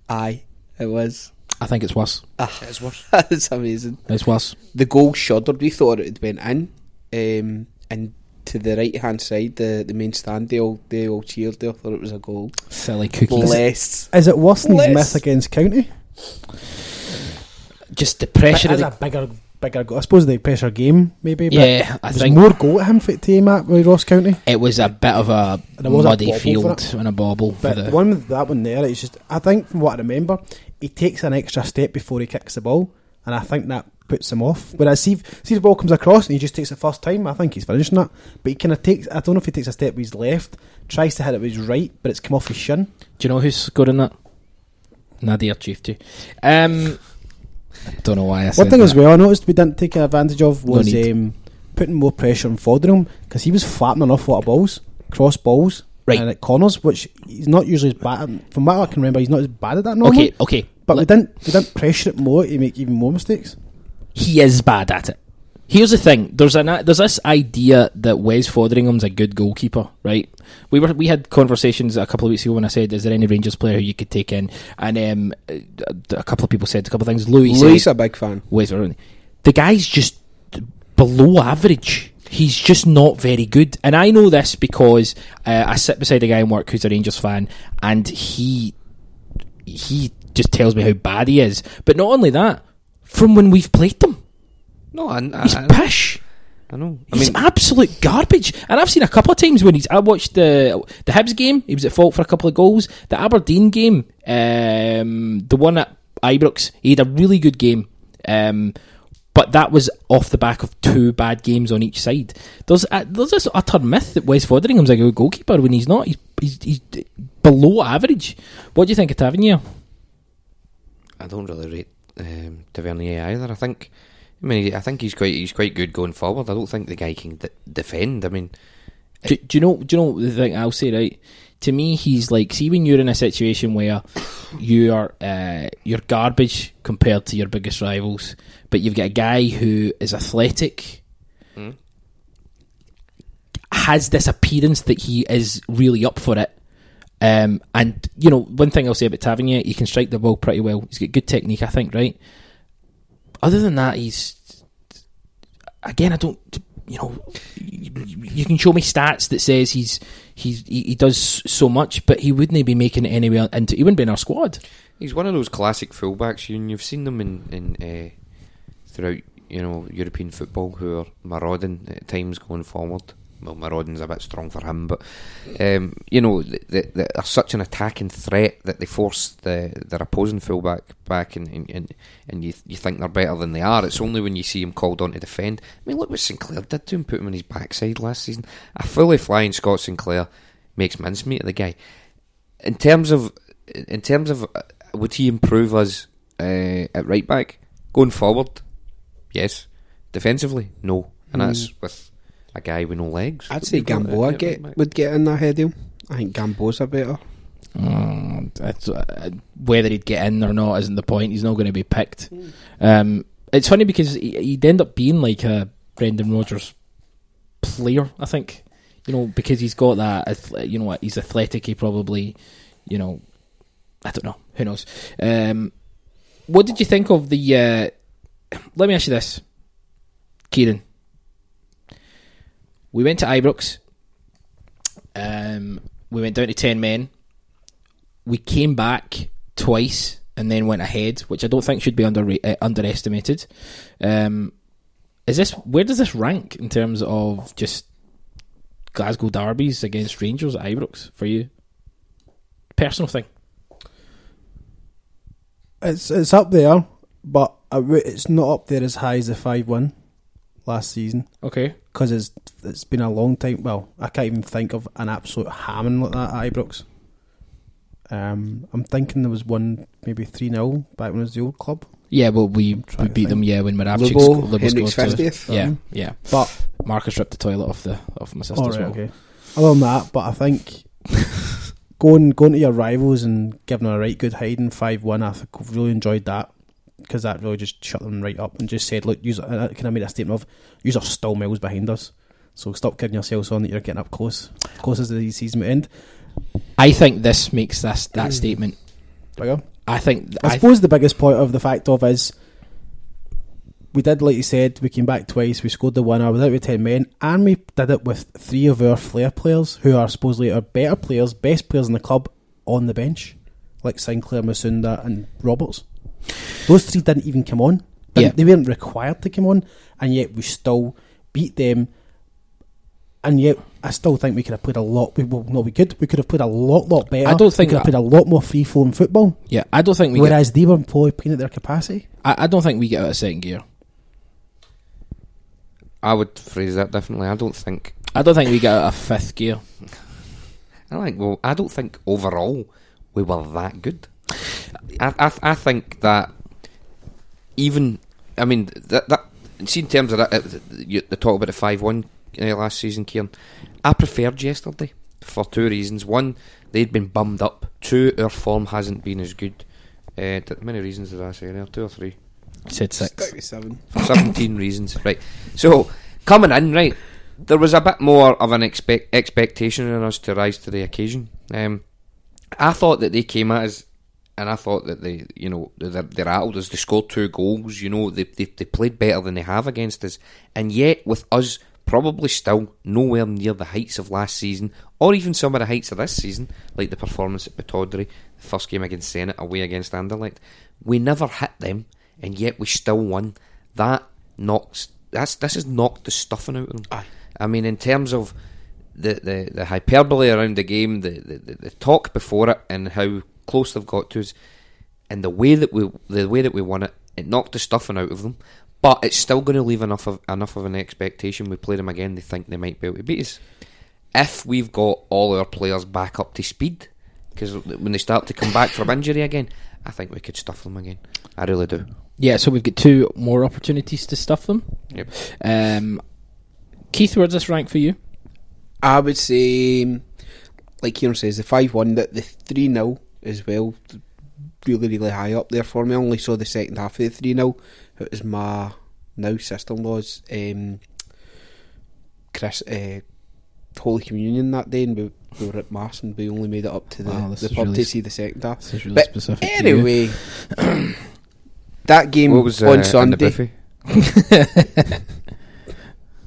Aye, it was. I think it's worse. Ah, it's worse. That's amazing. It's worse. The goal shuddered. We thought it had went in. Um, and to the right hand side, the, the main stand, they all, they all cheered. They all thought it was a goal. Silly cookies. Bless. Is it worse than his Bless. myth against County? Just the pressure. As of a the, bigger, bigger. Go- I suppose the pressure game, maybe. But Yeah, I there's think- more goal at him for to aim at with Ross County. it was a bit of a There was a muddy bobble field and a bobble for But the. the one with that one there, it's just. I think from what I remember, he takes an extra step before he kicks the ball, and I think that puts him off. Whereas see, see the ball comes across and he just takes it first time, I think he's finishing that. But he kind of takes. I don't know if he takes a step with his left, tries to hit it with his right, but it's come off his shin. Do you know who's scoring that? Nadir Çiftçi. Um, I don't know why I said One thing that. as well, I noticed we didn't take advantage of was need. um, putting more pressure on Foderingham because he was flapping an awful lot of balls, cross balls, Right. and at corners, which he's not usually as bad. From what I can remember, he's not as bad at that normally. Okay, okay. But we didn't we didn't pressure it more to make even more mistakes. He is bad at it. Here's the thing: there's an there's this idea that Wes Foderingham's a good goalkeeper, right? We were we had conversations a couple of weeks ago when I said, "Is there any Rangers player who you could take in?" And um, a couple of people said a couple of things. Louis, Louis a big fan. Wes Foderingham. The guy's just below average. He's just not very good, and I know this because uh, I sit beside a guy in work who's a Rangers fan, and he he just tells me how bad he is. But not only that, from when we've played them. No, I, I, He's I, pish. I know. I He's mean, absolute garbage. And I've seen a couple of times when he's. I watched the the Hibs game. He was at fault for a couple of goals. The Aberdeen game, um, the one at Ibrox, he had a really good game. Um, but that was off the back of two bad games on each side. There's a, there's this utter myth that Wes Foderingham's a good goalkeeper when he's not. He's, he's, he's below average. What do you think of Tavernier? I don't really rate um, Tavernier either. I think, I mean, I think he's quite he's quite good going forward. I don't think the guy can d- defend. I mean, Do, do you know? Do you know the thing I'll say? Right, to me, he's like see when you're in a situation where you are uh, you're garbage compared to your biggest rivals, but you've got a guy who is athletic, Mm. has this appearance that he is really up for it. Um, and you know, one thing I'll say about Tavernier, he can strike the ball pretty well. He's got good technique, I think. Right. Other than that, he's again. I don't. You know, you, can show me stats that says he's he's he, he does so much, but he wouldn't be making it anywhere into. He wouldn't be in our squad. He's one of those classic fullbacks. And you've seen them in, in uh, throughout you know European football who are marauding at times going forward. Well, marauding's a bit strong for him, but um, you know they, they, they are such an attacking threat that they force the, their opposing fullback back, and and, and, and you you think they're better than they are. It's only when you see him called on to defend. I mean, look what Sinclair did to him, put him on his backside last season. A fully flying Scott Sinclair makes mincemeat of the guy. In terms of in terms of uh, would he improve us uh, at right back going forward? Yes. Defensively, no, and that's Mm. with a guy with no legs. I'd say We've Gamboa at- at get right would get in ahead of him. I think Gamboa's a better. Mm, that's, uh, whether he'd get in or not isn't the point. He's not going to be picked. Um, it's funny because he, he'd end up being like a Brendan Rodgers player. I think you know because he's got that. You know what? He's athletic. He probably, you know, I don't know. Who knows? Um, what did you think of the? Uh, let me ask you this, Ciaran. We went to Ibrox. Um, we went down to ten men. We came back twice and then went ahead, which I don't think should be under uh, underestimated. Um, is this where does this rank in terms of just Glasgow derbies against Rangers at Ibrox for you? Personal thing. It's it's up there, but it's not up there as high as the five one last season. Okay, because it's it's been a long time. Well, I can't even think of an absolute hammering like that at Ibrox. Um, I'm thinking there was one maybe three 0 back when it was the old club. Yeah, well, we, we beat them. Yeah, when Moravcik Lubo, sc- Lubo Henrik's scored to- 50th. Yeah, Um, yeah. But Marcus ripped the toilet off the off my sister all right, well. okay. Other than that, but I think going going to your rivals and giving them a right good hiding five one, I think I've really enjoyed that because that really just shut them right up and just said, look, you uh, can I make a statement of use are still miles behind us, so stop kidding yourselves on that you're getting up close, close as the season may end. I think this makes this that statement. Bigger. I think I I suppose the biggest point of the fact of is we did, like you said, we came back twice, we scored the winner without with 10 men, and we did it with three of our flair players who are supposedly our better players, best players in the club on the bench, like Sinclair, Musonda, and Roberts. Those three didn't even come on. Didn't- Yeah. They weren't required to come on, and yet we still beat them. And yet, I still think we could have played a lot. We, well, no, we could. We could have played a lot, lot better. I don't think we could have played a lot more free flowing football. yeah, I don't think we. Get, Whereas they were probably playing at their capacity. I, I don't think we get out of second gear. I would phrase that differently. I don't think. I don't think we get out of fifth gear. I think. Well, I don't think overall we were that good. I I, I think that even. I mean that that. See, in terms of that, uh, you, the talk about the five one uh, last season, Ciaran. I preferred yesterday for two reasons. One, they'd been bummed up. Two, our form hasn't been as good. Uh, th- how many reasons did I say there? Two or three? Said six. Thirty-seven. for 17 reasons. Right. So, coming in, right, there was a bit more of an expect expectation in us to rise to the occasion. Um, I thought that they came at us, and I thought that they, you know, they're, they rattled us. They scored two goals. You know, they, they they played better than they have against us, and yet with us probably still nowhere near the heights of last season, or even some of the heights of this season, like the performance at Pittodrie, the first game against Zenit, away against Anderlecht. We never hit them, and yet we still won. That knocks. That's this has knocked the stuffing out of them. I mean, in terms of the, the, the hyperbole around the game, the, the, the talk before it, and how close they've got to us, and the way that we the way that we won it, it knocked the stuffing out of them. But it's still going to leave enough of enough of an expectation. We play them again; they think they might be able to beat us. If we've got all our players back up to speed, because when they start to come back from injury again, I think we could stuff them again. I really do. Yeah, so we've got two more opportunities to stuff them. Yep. Um, Keith, where's this rank for you? I would say, like Ciaran says, the 5 1, that the 3 0 as well, really, really high up there for me. I only saw the second half of the 3 0. It was my now sister in law's um, Chris, uh, Holy Communion that day, and we, we were at Mass and we only made it up to the, Wow, the pub really to see the second half. really but specific. Anyway, that game What was, uh, on in the Sunday.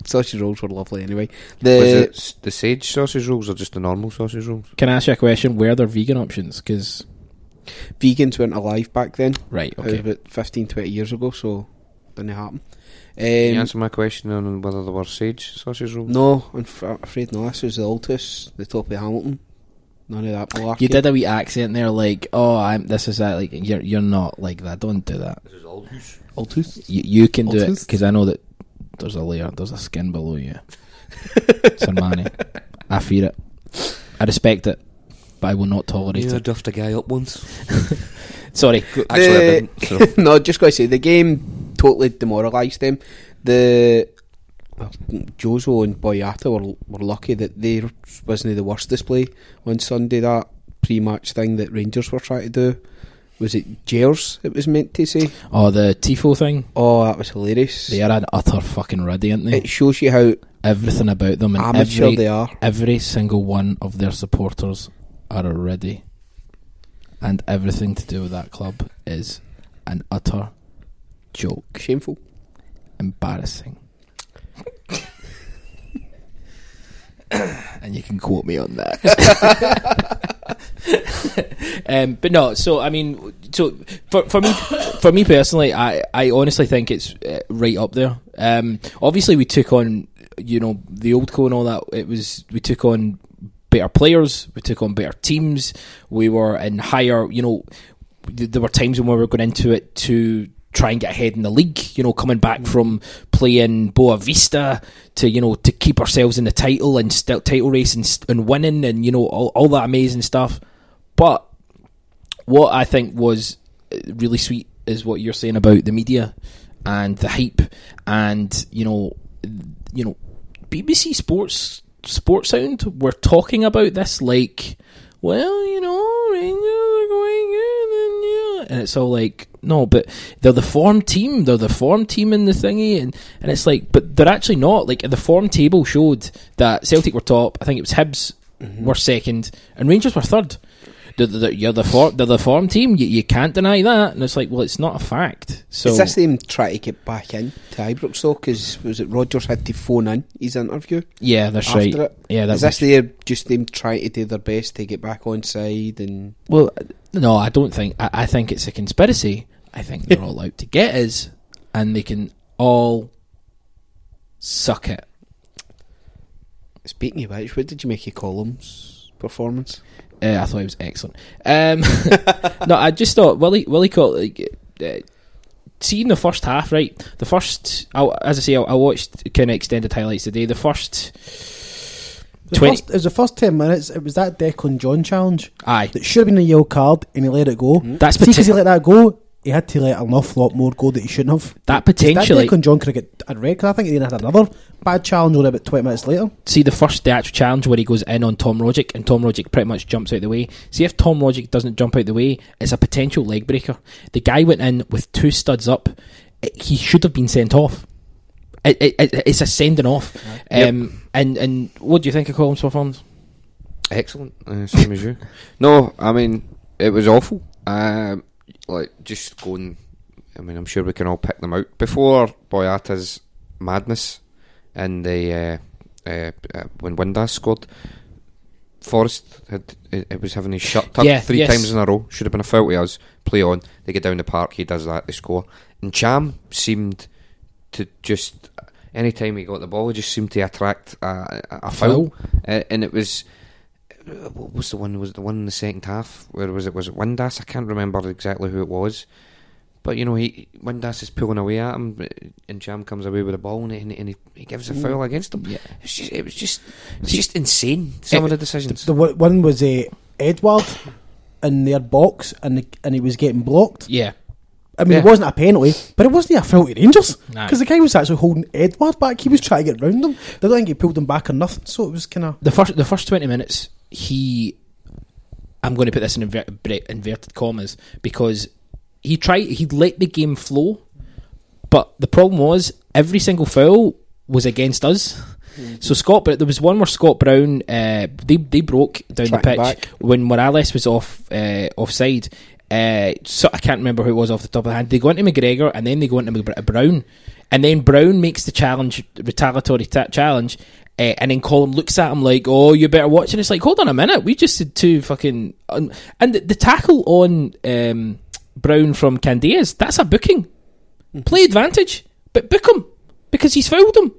buffet? sausage rolls were lovely anyway. Was The it the sage sausage rolls or just the normal sausage rolls? Can I ask you a question? Where are there vegan options? Because vegans weren't alive back then. Right, It was okay. about 15, 20 years ago, so didn't happen. Can you Um, answer my question on whether there were sage sausage rolls? no, I'm f- afraid no. This was the Altus, the top of Hamilton. None of that malarkey. you did a wee accent there, like, "Oh, I'm." This is that. Like, you're you're not like that. Don't do that. This is Aldous. Altus. You, you can do it Altus? because I know that there's a layer, there's a skin below you. Sermanni. I fear it. I respect it, but I will not tolerate Yeah, I it. duffed a guy up once. Sorry. Actually, I didn't. So. no, just got to say the game totally demoralised them. The well, Jozo and Boyata were were lucky that they wasn't the worst display on Sunday. That pre-match thing that Rangers were trying to do was it Jers? It was meant to say. Oh, the tifo thing. Oh, that was hilarious. They are an utter fucking ruddy, aren't they? It shows you how Everything about them and amateur every, they are. every single one of their supporters are a already, and everything to do with that club is an utter joke, Shameful. embarrassing. and you can quote me on that. um, but no, so I mean, so for for me, for me personally, I I honestly think it's uh, right up there. Um, obviously, we took on you know the old co and all that. It was we took on better players, we took on better teams, we were in higher. You know, th- there were times when we were going into it to try and get ahead in the league. You know, coming back from playing Boa Vista to you know to keep ourselves in the title and still title race and, and winning and you know all, all that amazing stuff. But what I think was uh, really sweet is what you're saying about the media and the hype and you know you know BBC Sports Sports Sound were talking about this like well you know Rangers are going in and, yeah. And it's all like no but they're the form team they're the form team in the thingy and, and it's like but they're actually not. Like the form table showed that Celtic were top. I think it was Hibs mm-hmm. were second and Rangers were third they're, you're the form, they're the form team. You, you can't deny that. And it's like, well, it's not a fact. So Is this them trying to get back in to Ibrox though? Because was it Rodgers had to phone in his interview? Yeah, that's after right. It? Yeah, that is this their just them trying to do their best to get back on side and Well, no, I don't think. I, I think it's a conspiracy. I think they're all out to get us, and they can all suck it. Speaking of which, what did you make of Collum's performance? Uh, I thought it was excellent. Um, no, I just thought Willie Willie caught like. Uh, Seeing the first half, right? The first, I, as I say, I, I watched kind of extended highlights today. The first The 20 first, it was the first 10 minutes, it was that Declan John challenge. Aye. That should have been a yellow card, and he let it go. That's See, because he let that go, he had to let an awful lot more go that he shouldn't have. That potentially- That Declan John could have got a red card. I think he then had another bad challenge only about 20 minutes later. see the first the actual challenge where he goes in on Tom Rogic and Tom Rogic pretty much jumps out the way. See if Tom Rogic doesn't jump out the way, it's a potential leg breaker. The guy went in with two studs up. He should have been sent off. It, it, it- it's a sending off. Yep. Um, and and what do you think of Collum's performance? Excellent, uh, same as you. No, I mean it was awful. Um, like just going. I mean, I'm sure we can all pick them out before Boyata's madness and the uh, uh, uh, when Windass scored. Forrest had it, was having his shut tucked Yeah, three yes. times in a row. Should have been a foul to us. Play on. They get down the park. He does that. They score. And Cham seemed to just any time he got the ball, he just seemed to attract a, a, a foul. Foul. Uh, and it was what was the one? Was it the one in the second half? Where was it? Was it Windass? I can't remember exactly who it was, But you know, he Windass is pulling away at him, and Jam comes away with the ball, and he, and he, he gives a Mm. foul against him. Yeah. It's just, it was just, it's just insane. Some of the decisions. The one one was uh, Edouard in their box, and the, and he was getting blocked. Yeah. I mean, Yeah. it wasn't a penalty, but it wasn't a foul to Rangers because the guy was actually holding Edouard back. He was trying to get round him. I don't think he pulled him back or nothing. So it was kind of the first the first twenty minutes, he, I'm going to put this in inver- inverted commas because he tried he let the game flow, but the problem was every single foul was against us. So Scott, but there was one where Scott Brown, uh, they they broke down the pitch back. when Morelos was off uh, offside. Uh, so I can't remember who it was off the top of the hand. They go into McGregor and then they go into Mc- Brown, and then Brown makes the challenge, retaliatory ta- challenge, uh, and then Colin looks at him like, "Oh, you better watch." And it's like, "Hold on a minute, we just did two fucking." Un- and the, the tackle on um, Brown from Candeias, that's a booking. Play advantage, but book him because he's fouled him.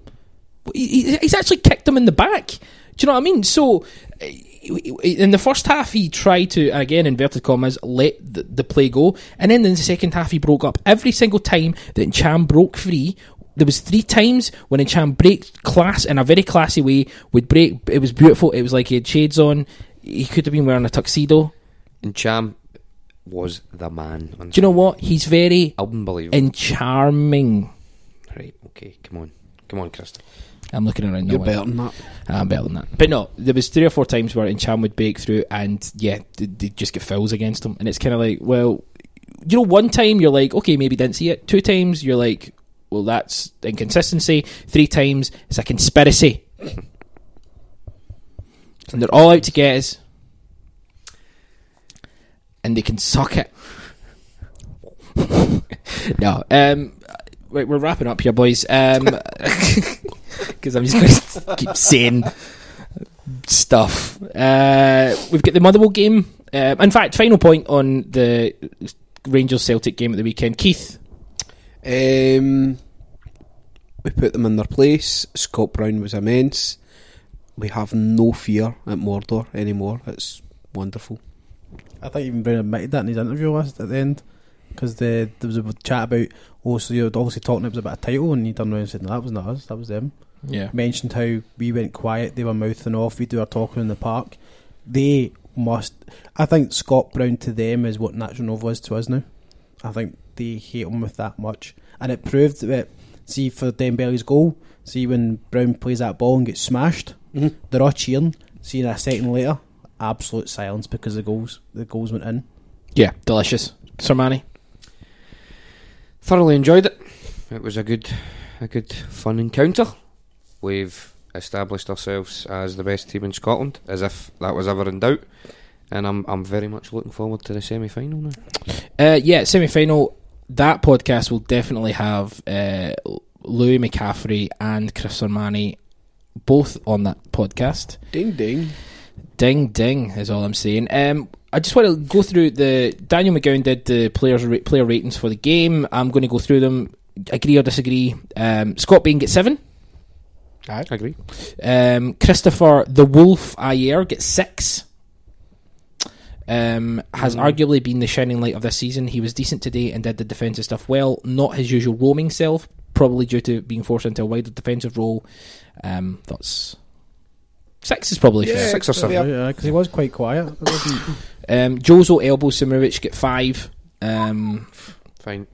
He- he- He's actually kicked him in the back. Do you know what I mean? So, uh, in the first half, he tried to, again, inverted commas, let the, the play go. And then in the second half, he broke up. Every single time that Cham broke free, there was three times when Cham break class in a very classy way, would break. It was beautiful. It was like he had shades on. He could have been wearing a tuxedo. And Cham was the man. Do you know what? He's very unbelievable and charming. Right, okay, come on, come on, Krista. I'm looking around. You're now. better than that. I'm better than that. But no, there was three or four times where Ntcham would break through, and yeah, they, they just get fouls against him, and it's kind of like, well, you know, one time you're like, okay, maybe didn't see it. Two times you're like, well, that's inconsistency. Three times it's a conspiracy, and they're all out to get us, and they can suck it. no, um, right, we're wrapping up here, boys. Um, because I'm just going to keep saying stuff. Uh, we've got the Motherwell game. Uh, in fact, final point on the Rangers Celtic game at the weekend. Keith, Um, we put them in their place. Scott Brown was immense. We have no fear at Mordor anymore. It's wonderful. I think even Brown admitted that in his interview last at the end because the, there was a chat about oh so you're obviously talking it was about a title and he turned around and said no that was not us that was them. Yeah. mentioned how we went quiet they were mouthing off we do our talking in the park. They must I think Scott Brown to them is what Nacho Novo is to us now. I think they hate him with that much. And it proved that see for Dembele's goal see when Brown plays that ball and gets smashed Mhm. they're all cheering. See a second later absolute silence because the goals the goals went in. Yeah, delicious. Sermanni, Thoroughly enjoyed it. It was a good, a good fun encounter. We've established ourselves as the best team in Scotland, as if that was ever in doubt. And I'm, I'm very much looking forward to the semi-final now. uh, yeah, semi final. That podcast will definitely have uh, Louis McCaffrey and Chris Sermanni both on that podcast. Ding ding. Ding ding is all I'm saying. Um, I just want to go through the Daniel McGowan did the players ra- player ratings for the game. I'm going to go through them. Agree or disagree? Um, Scott Bain gets seven. I agree. Um, Christopher the Wolf Ajer gets six. Um, has arguably been the shining light of this season. He was decent today and did the defensive stuff well. Not his usual roaming self, probably due to being forced into a wider defensive role. Um, that's six is probably fair. Six or seven. Yeah, because he was quite quiet. It wasn't- Um, Jozo Elbow Simunovic get five. Um, Fine.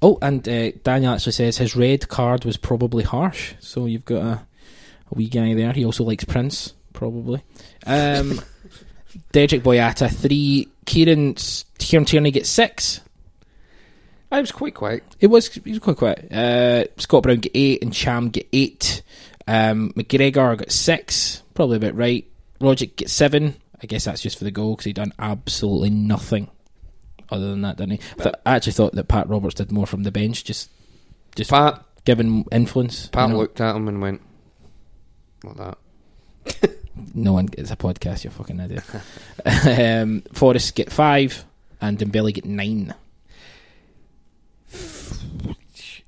oh, and uh, Daniel actually says his red card was probably harsh. So you've got a, a wee guy there. He also likes Prince, probably. Um, Dedryck Boyata three. Kieran Kieran Tierney gets six. I was quite quiet. It was he was quite quiet. Uh, Scott Brown get eight and Cham get eight. Um, McGregor got six, probably about right. Rogic gets seven. I guess that's just for the goal because he done absolutely nothing other than that, didn't he? I, thought- I actually thought that Pat Roberts did more from the bench, just just Pat, giving influence. Pat you know? looked at him and went like that. No one. It's a podcast. You're fucking idiot. um, Forrest get five and Dembele get nine.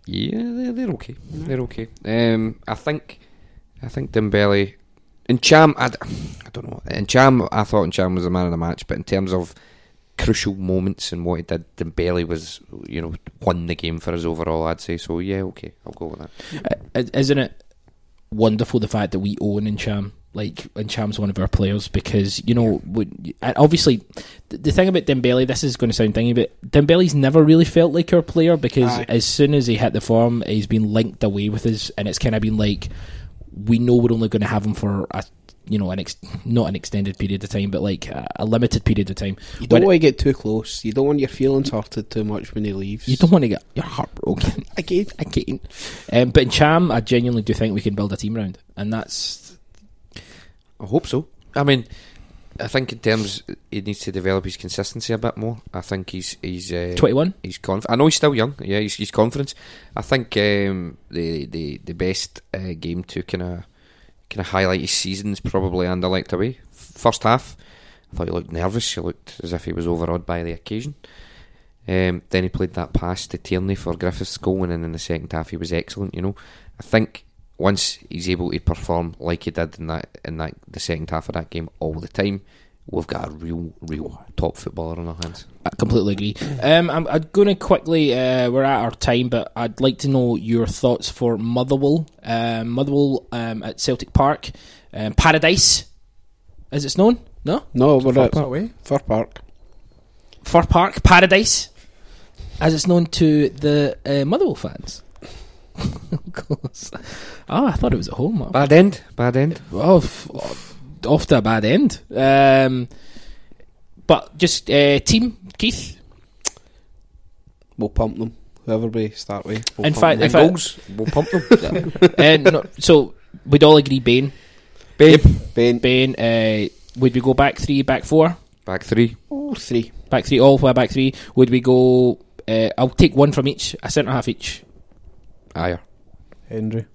Yeah, they're, they're okay. They're okay. Um, I think, I think Dembele and Cham. I, d- I don't know. And Cham, I thought Ntcham was the man of the match, but in terms of crucial moments and what he did. Dembele was, you know, won the game for us overall. I'd say so. Yeah, okay, I'll go with that. Uh, isn't it wonderful the fact that we own Ntcham? Like Ntcham's one of our players because you know, and obviously, the, the thing about Dembele, this is going to sound thingy, but Dembele's never really felt like our player because Aye. as soon as he hit the form, he's been linked away with us, and it's kind of been like we know we're only going to have him for a you know an ex- not an extended period of time, but like a, a limited period of time. You don't When- want to get too close. You don't want your feelings hurted too much when he leaves. You don't want to get your heart broken again, again. Um, but Ntcham, I genuinely do think we can build a team around, and that's I hope so. I mean, I think in terms he needs to develop his consistency a bit more. I think he's he's uh, 21? He's conf- I know he's still young. Yeah, he's, he's confidence. I think um, the the the best uh, game to kind of kind of highlight his season is probably Anderlecht away. First half, I thought he looked nervous. He looked as if he was overawed by the occasion. Um, then he played that pass to Tierney for Griffiths' goal, and then in the second half he was excellent. You know, I think once he's able to perform like he did in that in that the second half of that game all the time, we've got a real, real top footballer on our hands. I completely agree. Um, I'm, I'm going to quickly. Uh, we're at our time, but I'd like to know your thoughts for Motherwell. Um, Motherwell um, at Celtic Park, um, Paradise, as it's known. No, No, we're Fir at Park. Fir Park. Fir Park, Paradise, as it's known to the uh, Motherwell fans. of course. Oh, I thought it was at home. Bad end, bad end. Oh, f- off to a bad end. Um, but just uh, team, Keith. We'll pump them. Whoever we start with. We'll In fact, them. in fact- Goals, we'll pump them. uh, no, so we'd all agree Bain. Bain. Bain. Bain. Uh, would we go back three, back four? Back three. Oh, three. Back three, all the way back three. Would we go? Uh, I'll take one from each, a centre half each. Aye. Hendry.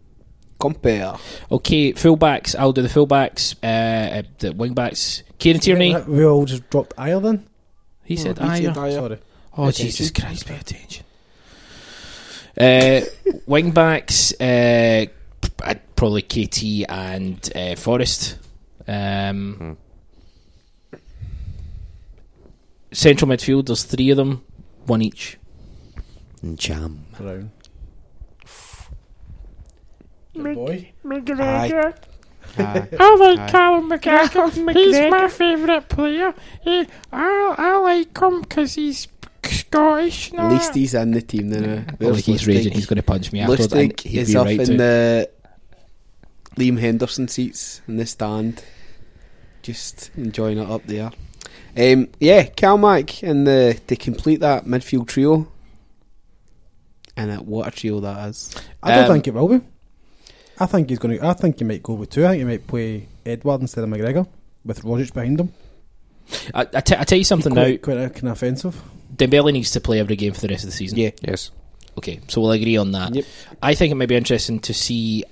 Compper. Okay, fullbacks. I'll do the fullbacks. Uh, uh, the wingbacks. Kieran Tierney. We all just dropped Ajer then? He said he said Ajer. Ajer. Sorry. Oh Pay Jesus. Christ! Pay attention. Uh, wingbacks. Uh, I'd probably KT and uh, Forrest. Um, Central midfield. There's three of them, one each. Jam. Brown. Aye. Aye. Aye. I like Aye. Callum McGregor. He's my favourite player. He, I, I like him because he's Scottish. At least he's in the team then. Oh, like he's Lustig? raging. He's going to punch me afterwards. and Lustig he'd is be up right in to. the Liam Henderson seats in the stand, just enjoying it up there. Um, yeah, Calmac and the to complete that midfield trio, and uh, what a trio that is. I don't Um, think it will be. I think he's going to. I think he might go with two. I think he might play Edouard instead of McGregor with Rogic behind him. I, I, t- I tell you something now. Quite, quite uh, kind of offensive. Dembele needs to play every game for the rest of the season. Yeah. Yes. Okay, so we'll agree on that. Yep. I think it might be interesting to see.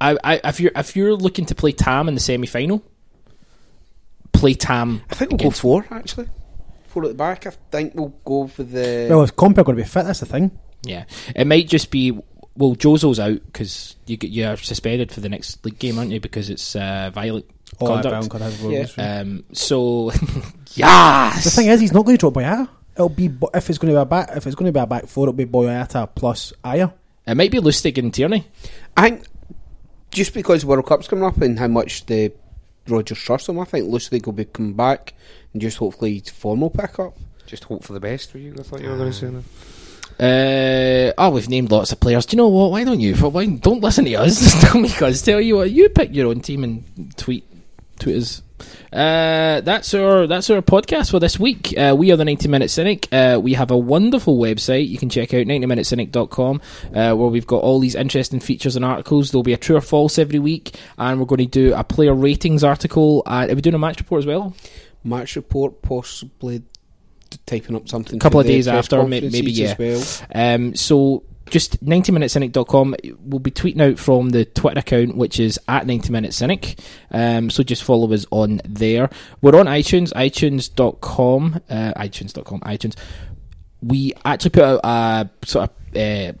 I, I, if you're if you're looking to play Tam in the semi final, play Tam. I think we'll go against- four actually. Four at the back. I think we'll go for the. well, if Compper going to be fit, that's the thing. Yeah, it might just be. Well, Jozo's out because you get you're suspended for the next league game, aren't you? Because it's uh, violent Oh, conduct. Brown could have Yeah. rules. Um, so, yes. The thing is, he's not going to drop Boyata. It'll be if it's going to be a back. If it's going to be a back four, it'll be Boyata plus Ajer. it might be Lustig and Tierney. I think just because World Cup's coming up and how much the Rodgers trust him, I think Lustig will be coming back and just hopefully his form will pick up. Just hope for the best for you. I thought you were going to say that. Uh, oh, we've named lots of players. Do you know what? Why don't you? Why don't listen to us? Tell me, cause tell you what. You pick your own team and tweet, tweet us. Uh, that's our that's our podcast for this week. Uh, we are the 90 Minute Cynic. Uh, we have a wonderful website. You can check out 90minutecynic.com uh, where we've got all these interesting features and articles. There'll be a true or false every week, and we're going to do a player ratings article. And are we doing a match report as well? Match report, possibly typing up something. A couple of days after, maybe yeah. well. Um, so just 90minutecynic.com. We'll be tweeting out from the Twitter account, which is at 90minutecynic. Um, so just follow us on there. We're on iTunes, itunes.com, uh, itunes.com, iTunes. We actually put out a sort of uh,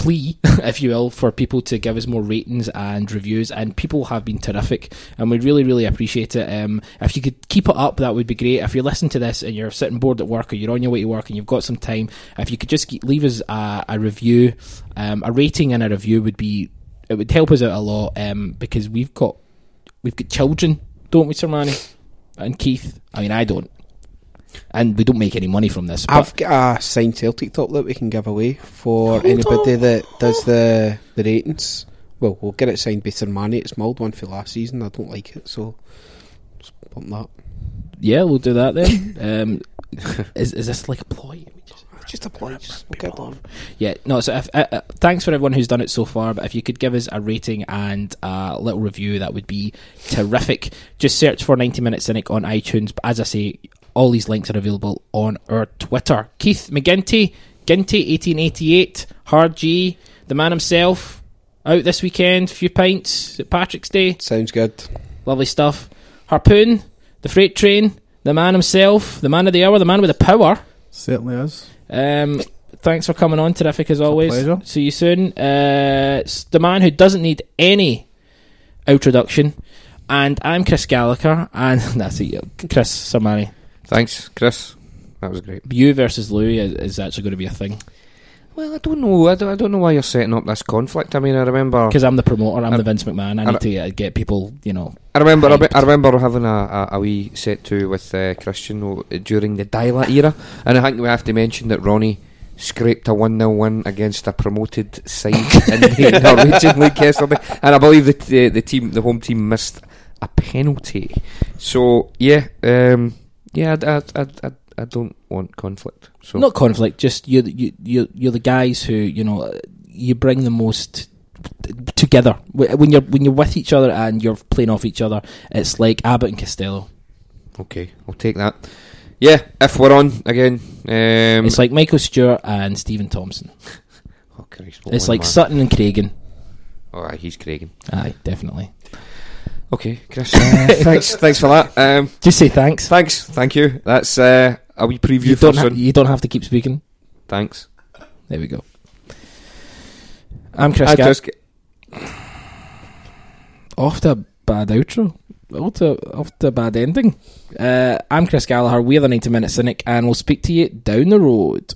plea, if you will, for people to give us more ratings and reviews. And people have been terrific, and we really, really appreciate it. Um, if you could keep it up, that would be great. If you listen to this and you're sitting bored at work, or you're on your way to work and you've got some time, if you could just leave us a, a review, um, a rating and a review would be it would help us out a lot um, because we've got we've got children, don't we, Sermanni? And Keith. I mean, I don't. And we don't make any money from this. I've got a signed Celtic top that we can give away for anybody that does the the ratings. Well, we'll get it signed by Sermanni. It's my old one for last season. I don't like it, so just bump that. yeah, we'll do that then. um, is is this like a ploy? Just a ploy. Just we'll get it. Yeah, no. So, if, uh, uh, thanks for everyone who's done it so far. But if you could give us a rating and a little review, that would be terrific. Just search for 90 Minute Cynic on iTunes. But as I say, all these links are available on our Twitter. Keith McGinty, Ginty 1888, Hard G, the man himself, out this weekend. Few pints at Patrick's Day. Sounds good. Lovely stuff. Harpoon, the freight train, the man himself, the man of the hour, the man with the power. Certainly is. Um, thanks for coming on. Terrific as always. pleasure. See you soon. Uh, it's the man who doesn't need any introduction. And I'm Chris Gallagher, and that's it. Chris Sermanni. Thanks, Chris. That was great. You versus Louis is, is actually going to be a thing Well, I don't know. I don't, I don't know why you're setting up this conflict. I mean, I remember because I'm the promoter. I'm I- the Vince McMahon. I I- need to uh, get people, you know. I remember, I, hyped. I remember having a, a, a wee set to with uh, Christian during the Deila era, and I think we have to mention that Ronny scraped a one 0 win against a promoted side in the Norwegian League yesterday, and I believe that the, the team, the home team, missed a penalty. So yeah, um, yeah, I, I, I, I, don't want conflict. So Not conflict, just you're, the- you, you, you're the guys who, you know, you bring the most together. When you're, when you're with each other and you're playing off each other, it's like Abbott and Costello. okay, I'll take that. Yeah, if we're on again, um, it's like Michael Stewart and Stephen Thompson. oh Christ, It's like man. Sutton and Craigan. Oh, he's Craigan. Aye, definitely. Okay, Chris. uh, thanks, thanks for that. Um, Just say thanks. Thanks, thank you. That's uh, a wee preview You for don't, ha- you don't have to keep speaking. Thanks. There we go. I'm Chris I just Off to a bad outro. Off to, off to a bad ending. Uh, I'm Chris Gallagher. We're the 90 Minute Cynic, and we'll speak to you down the road.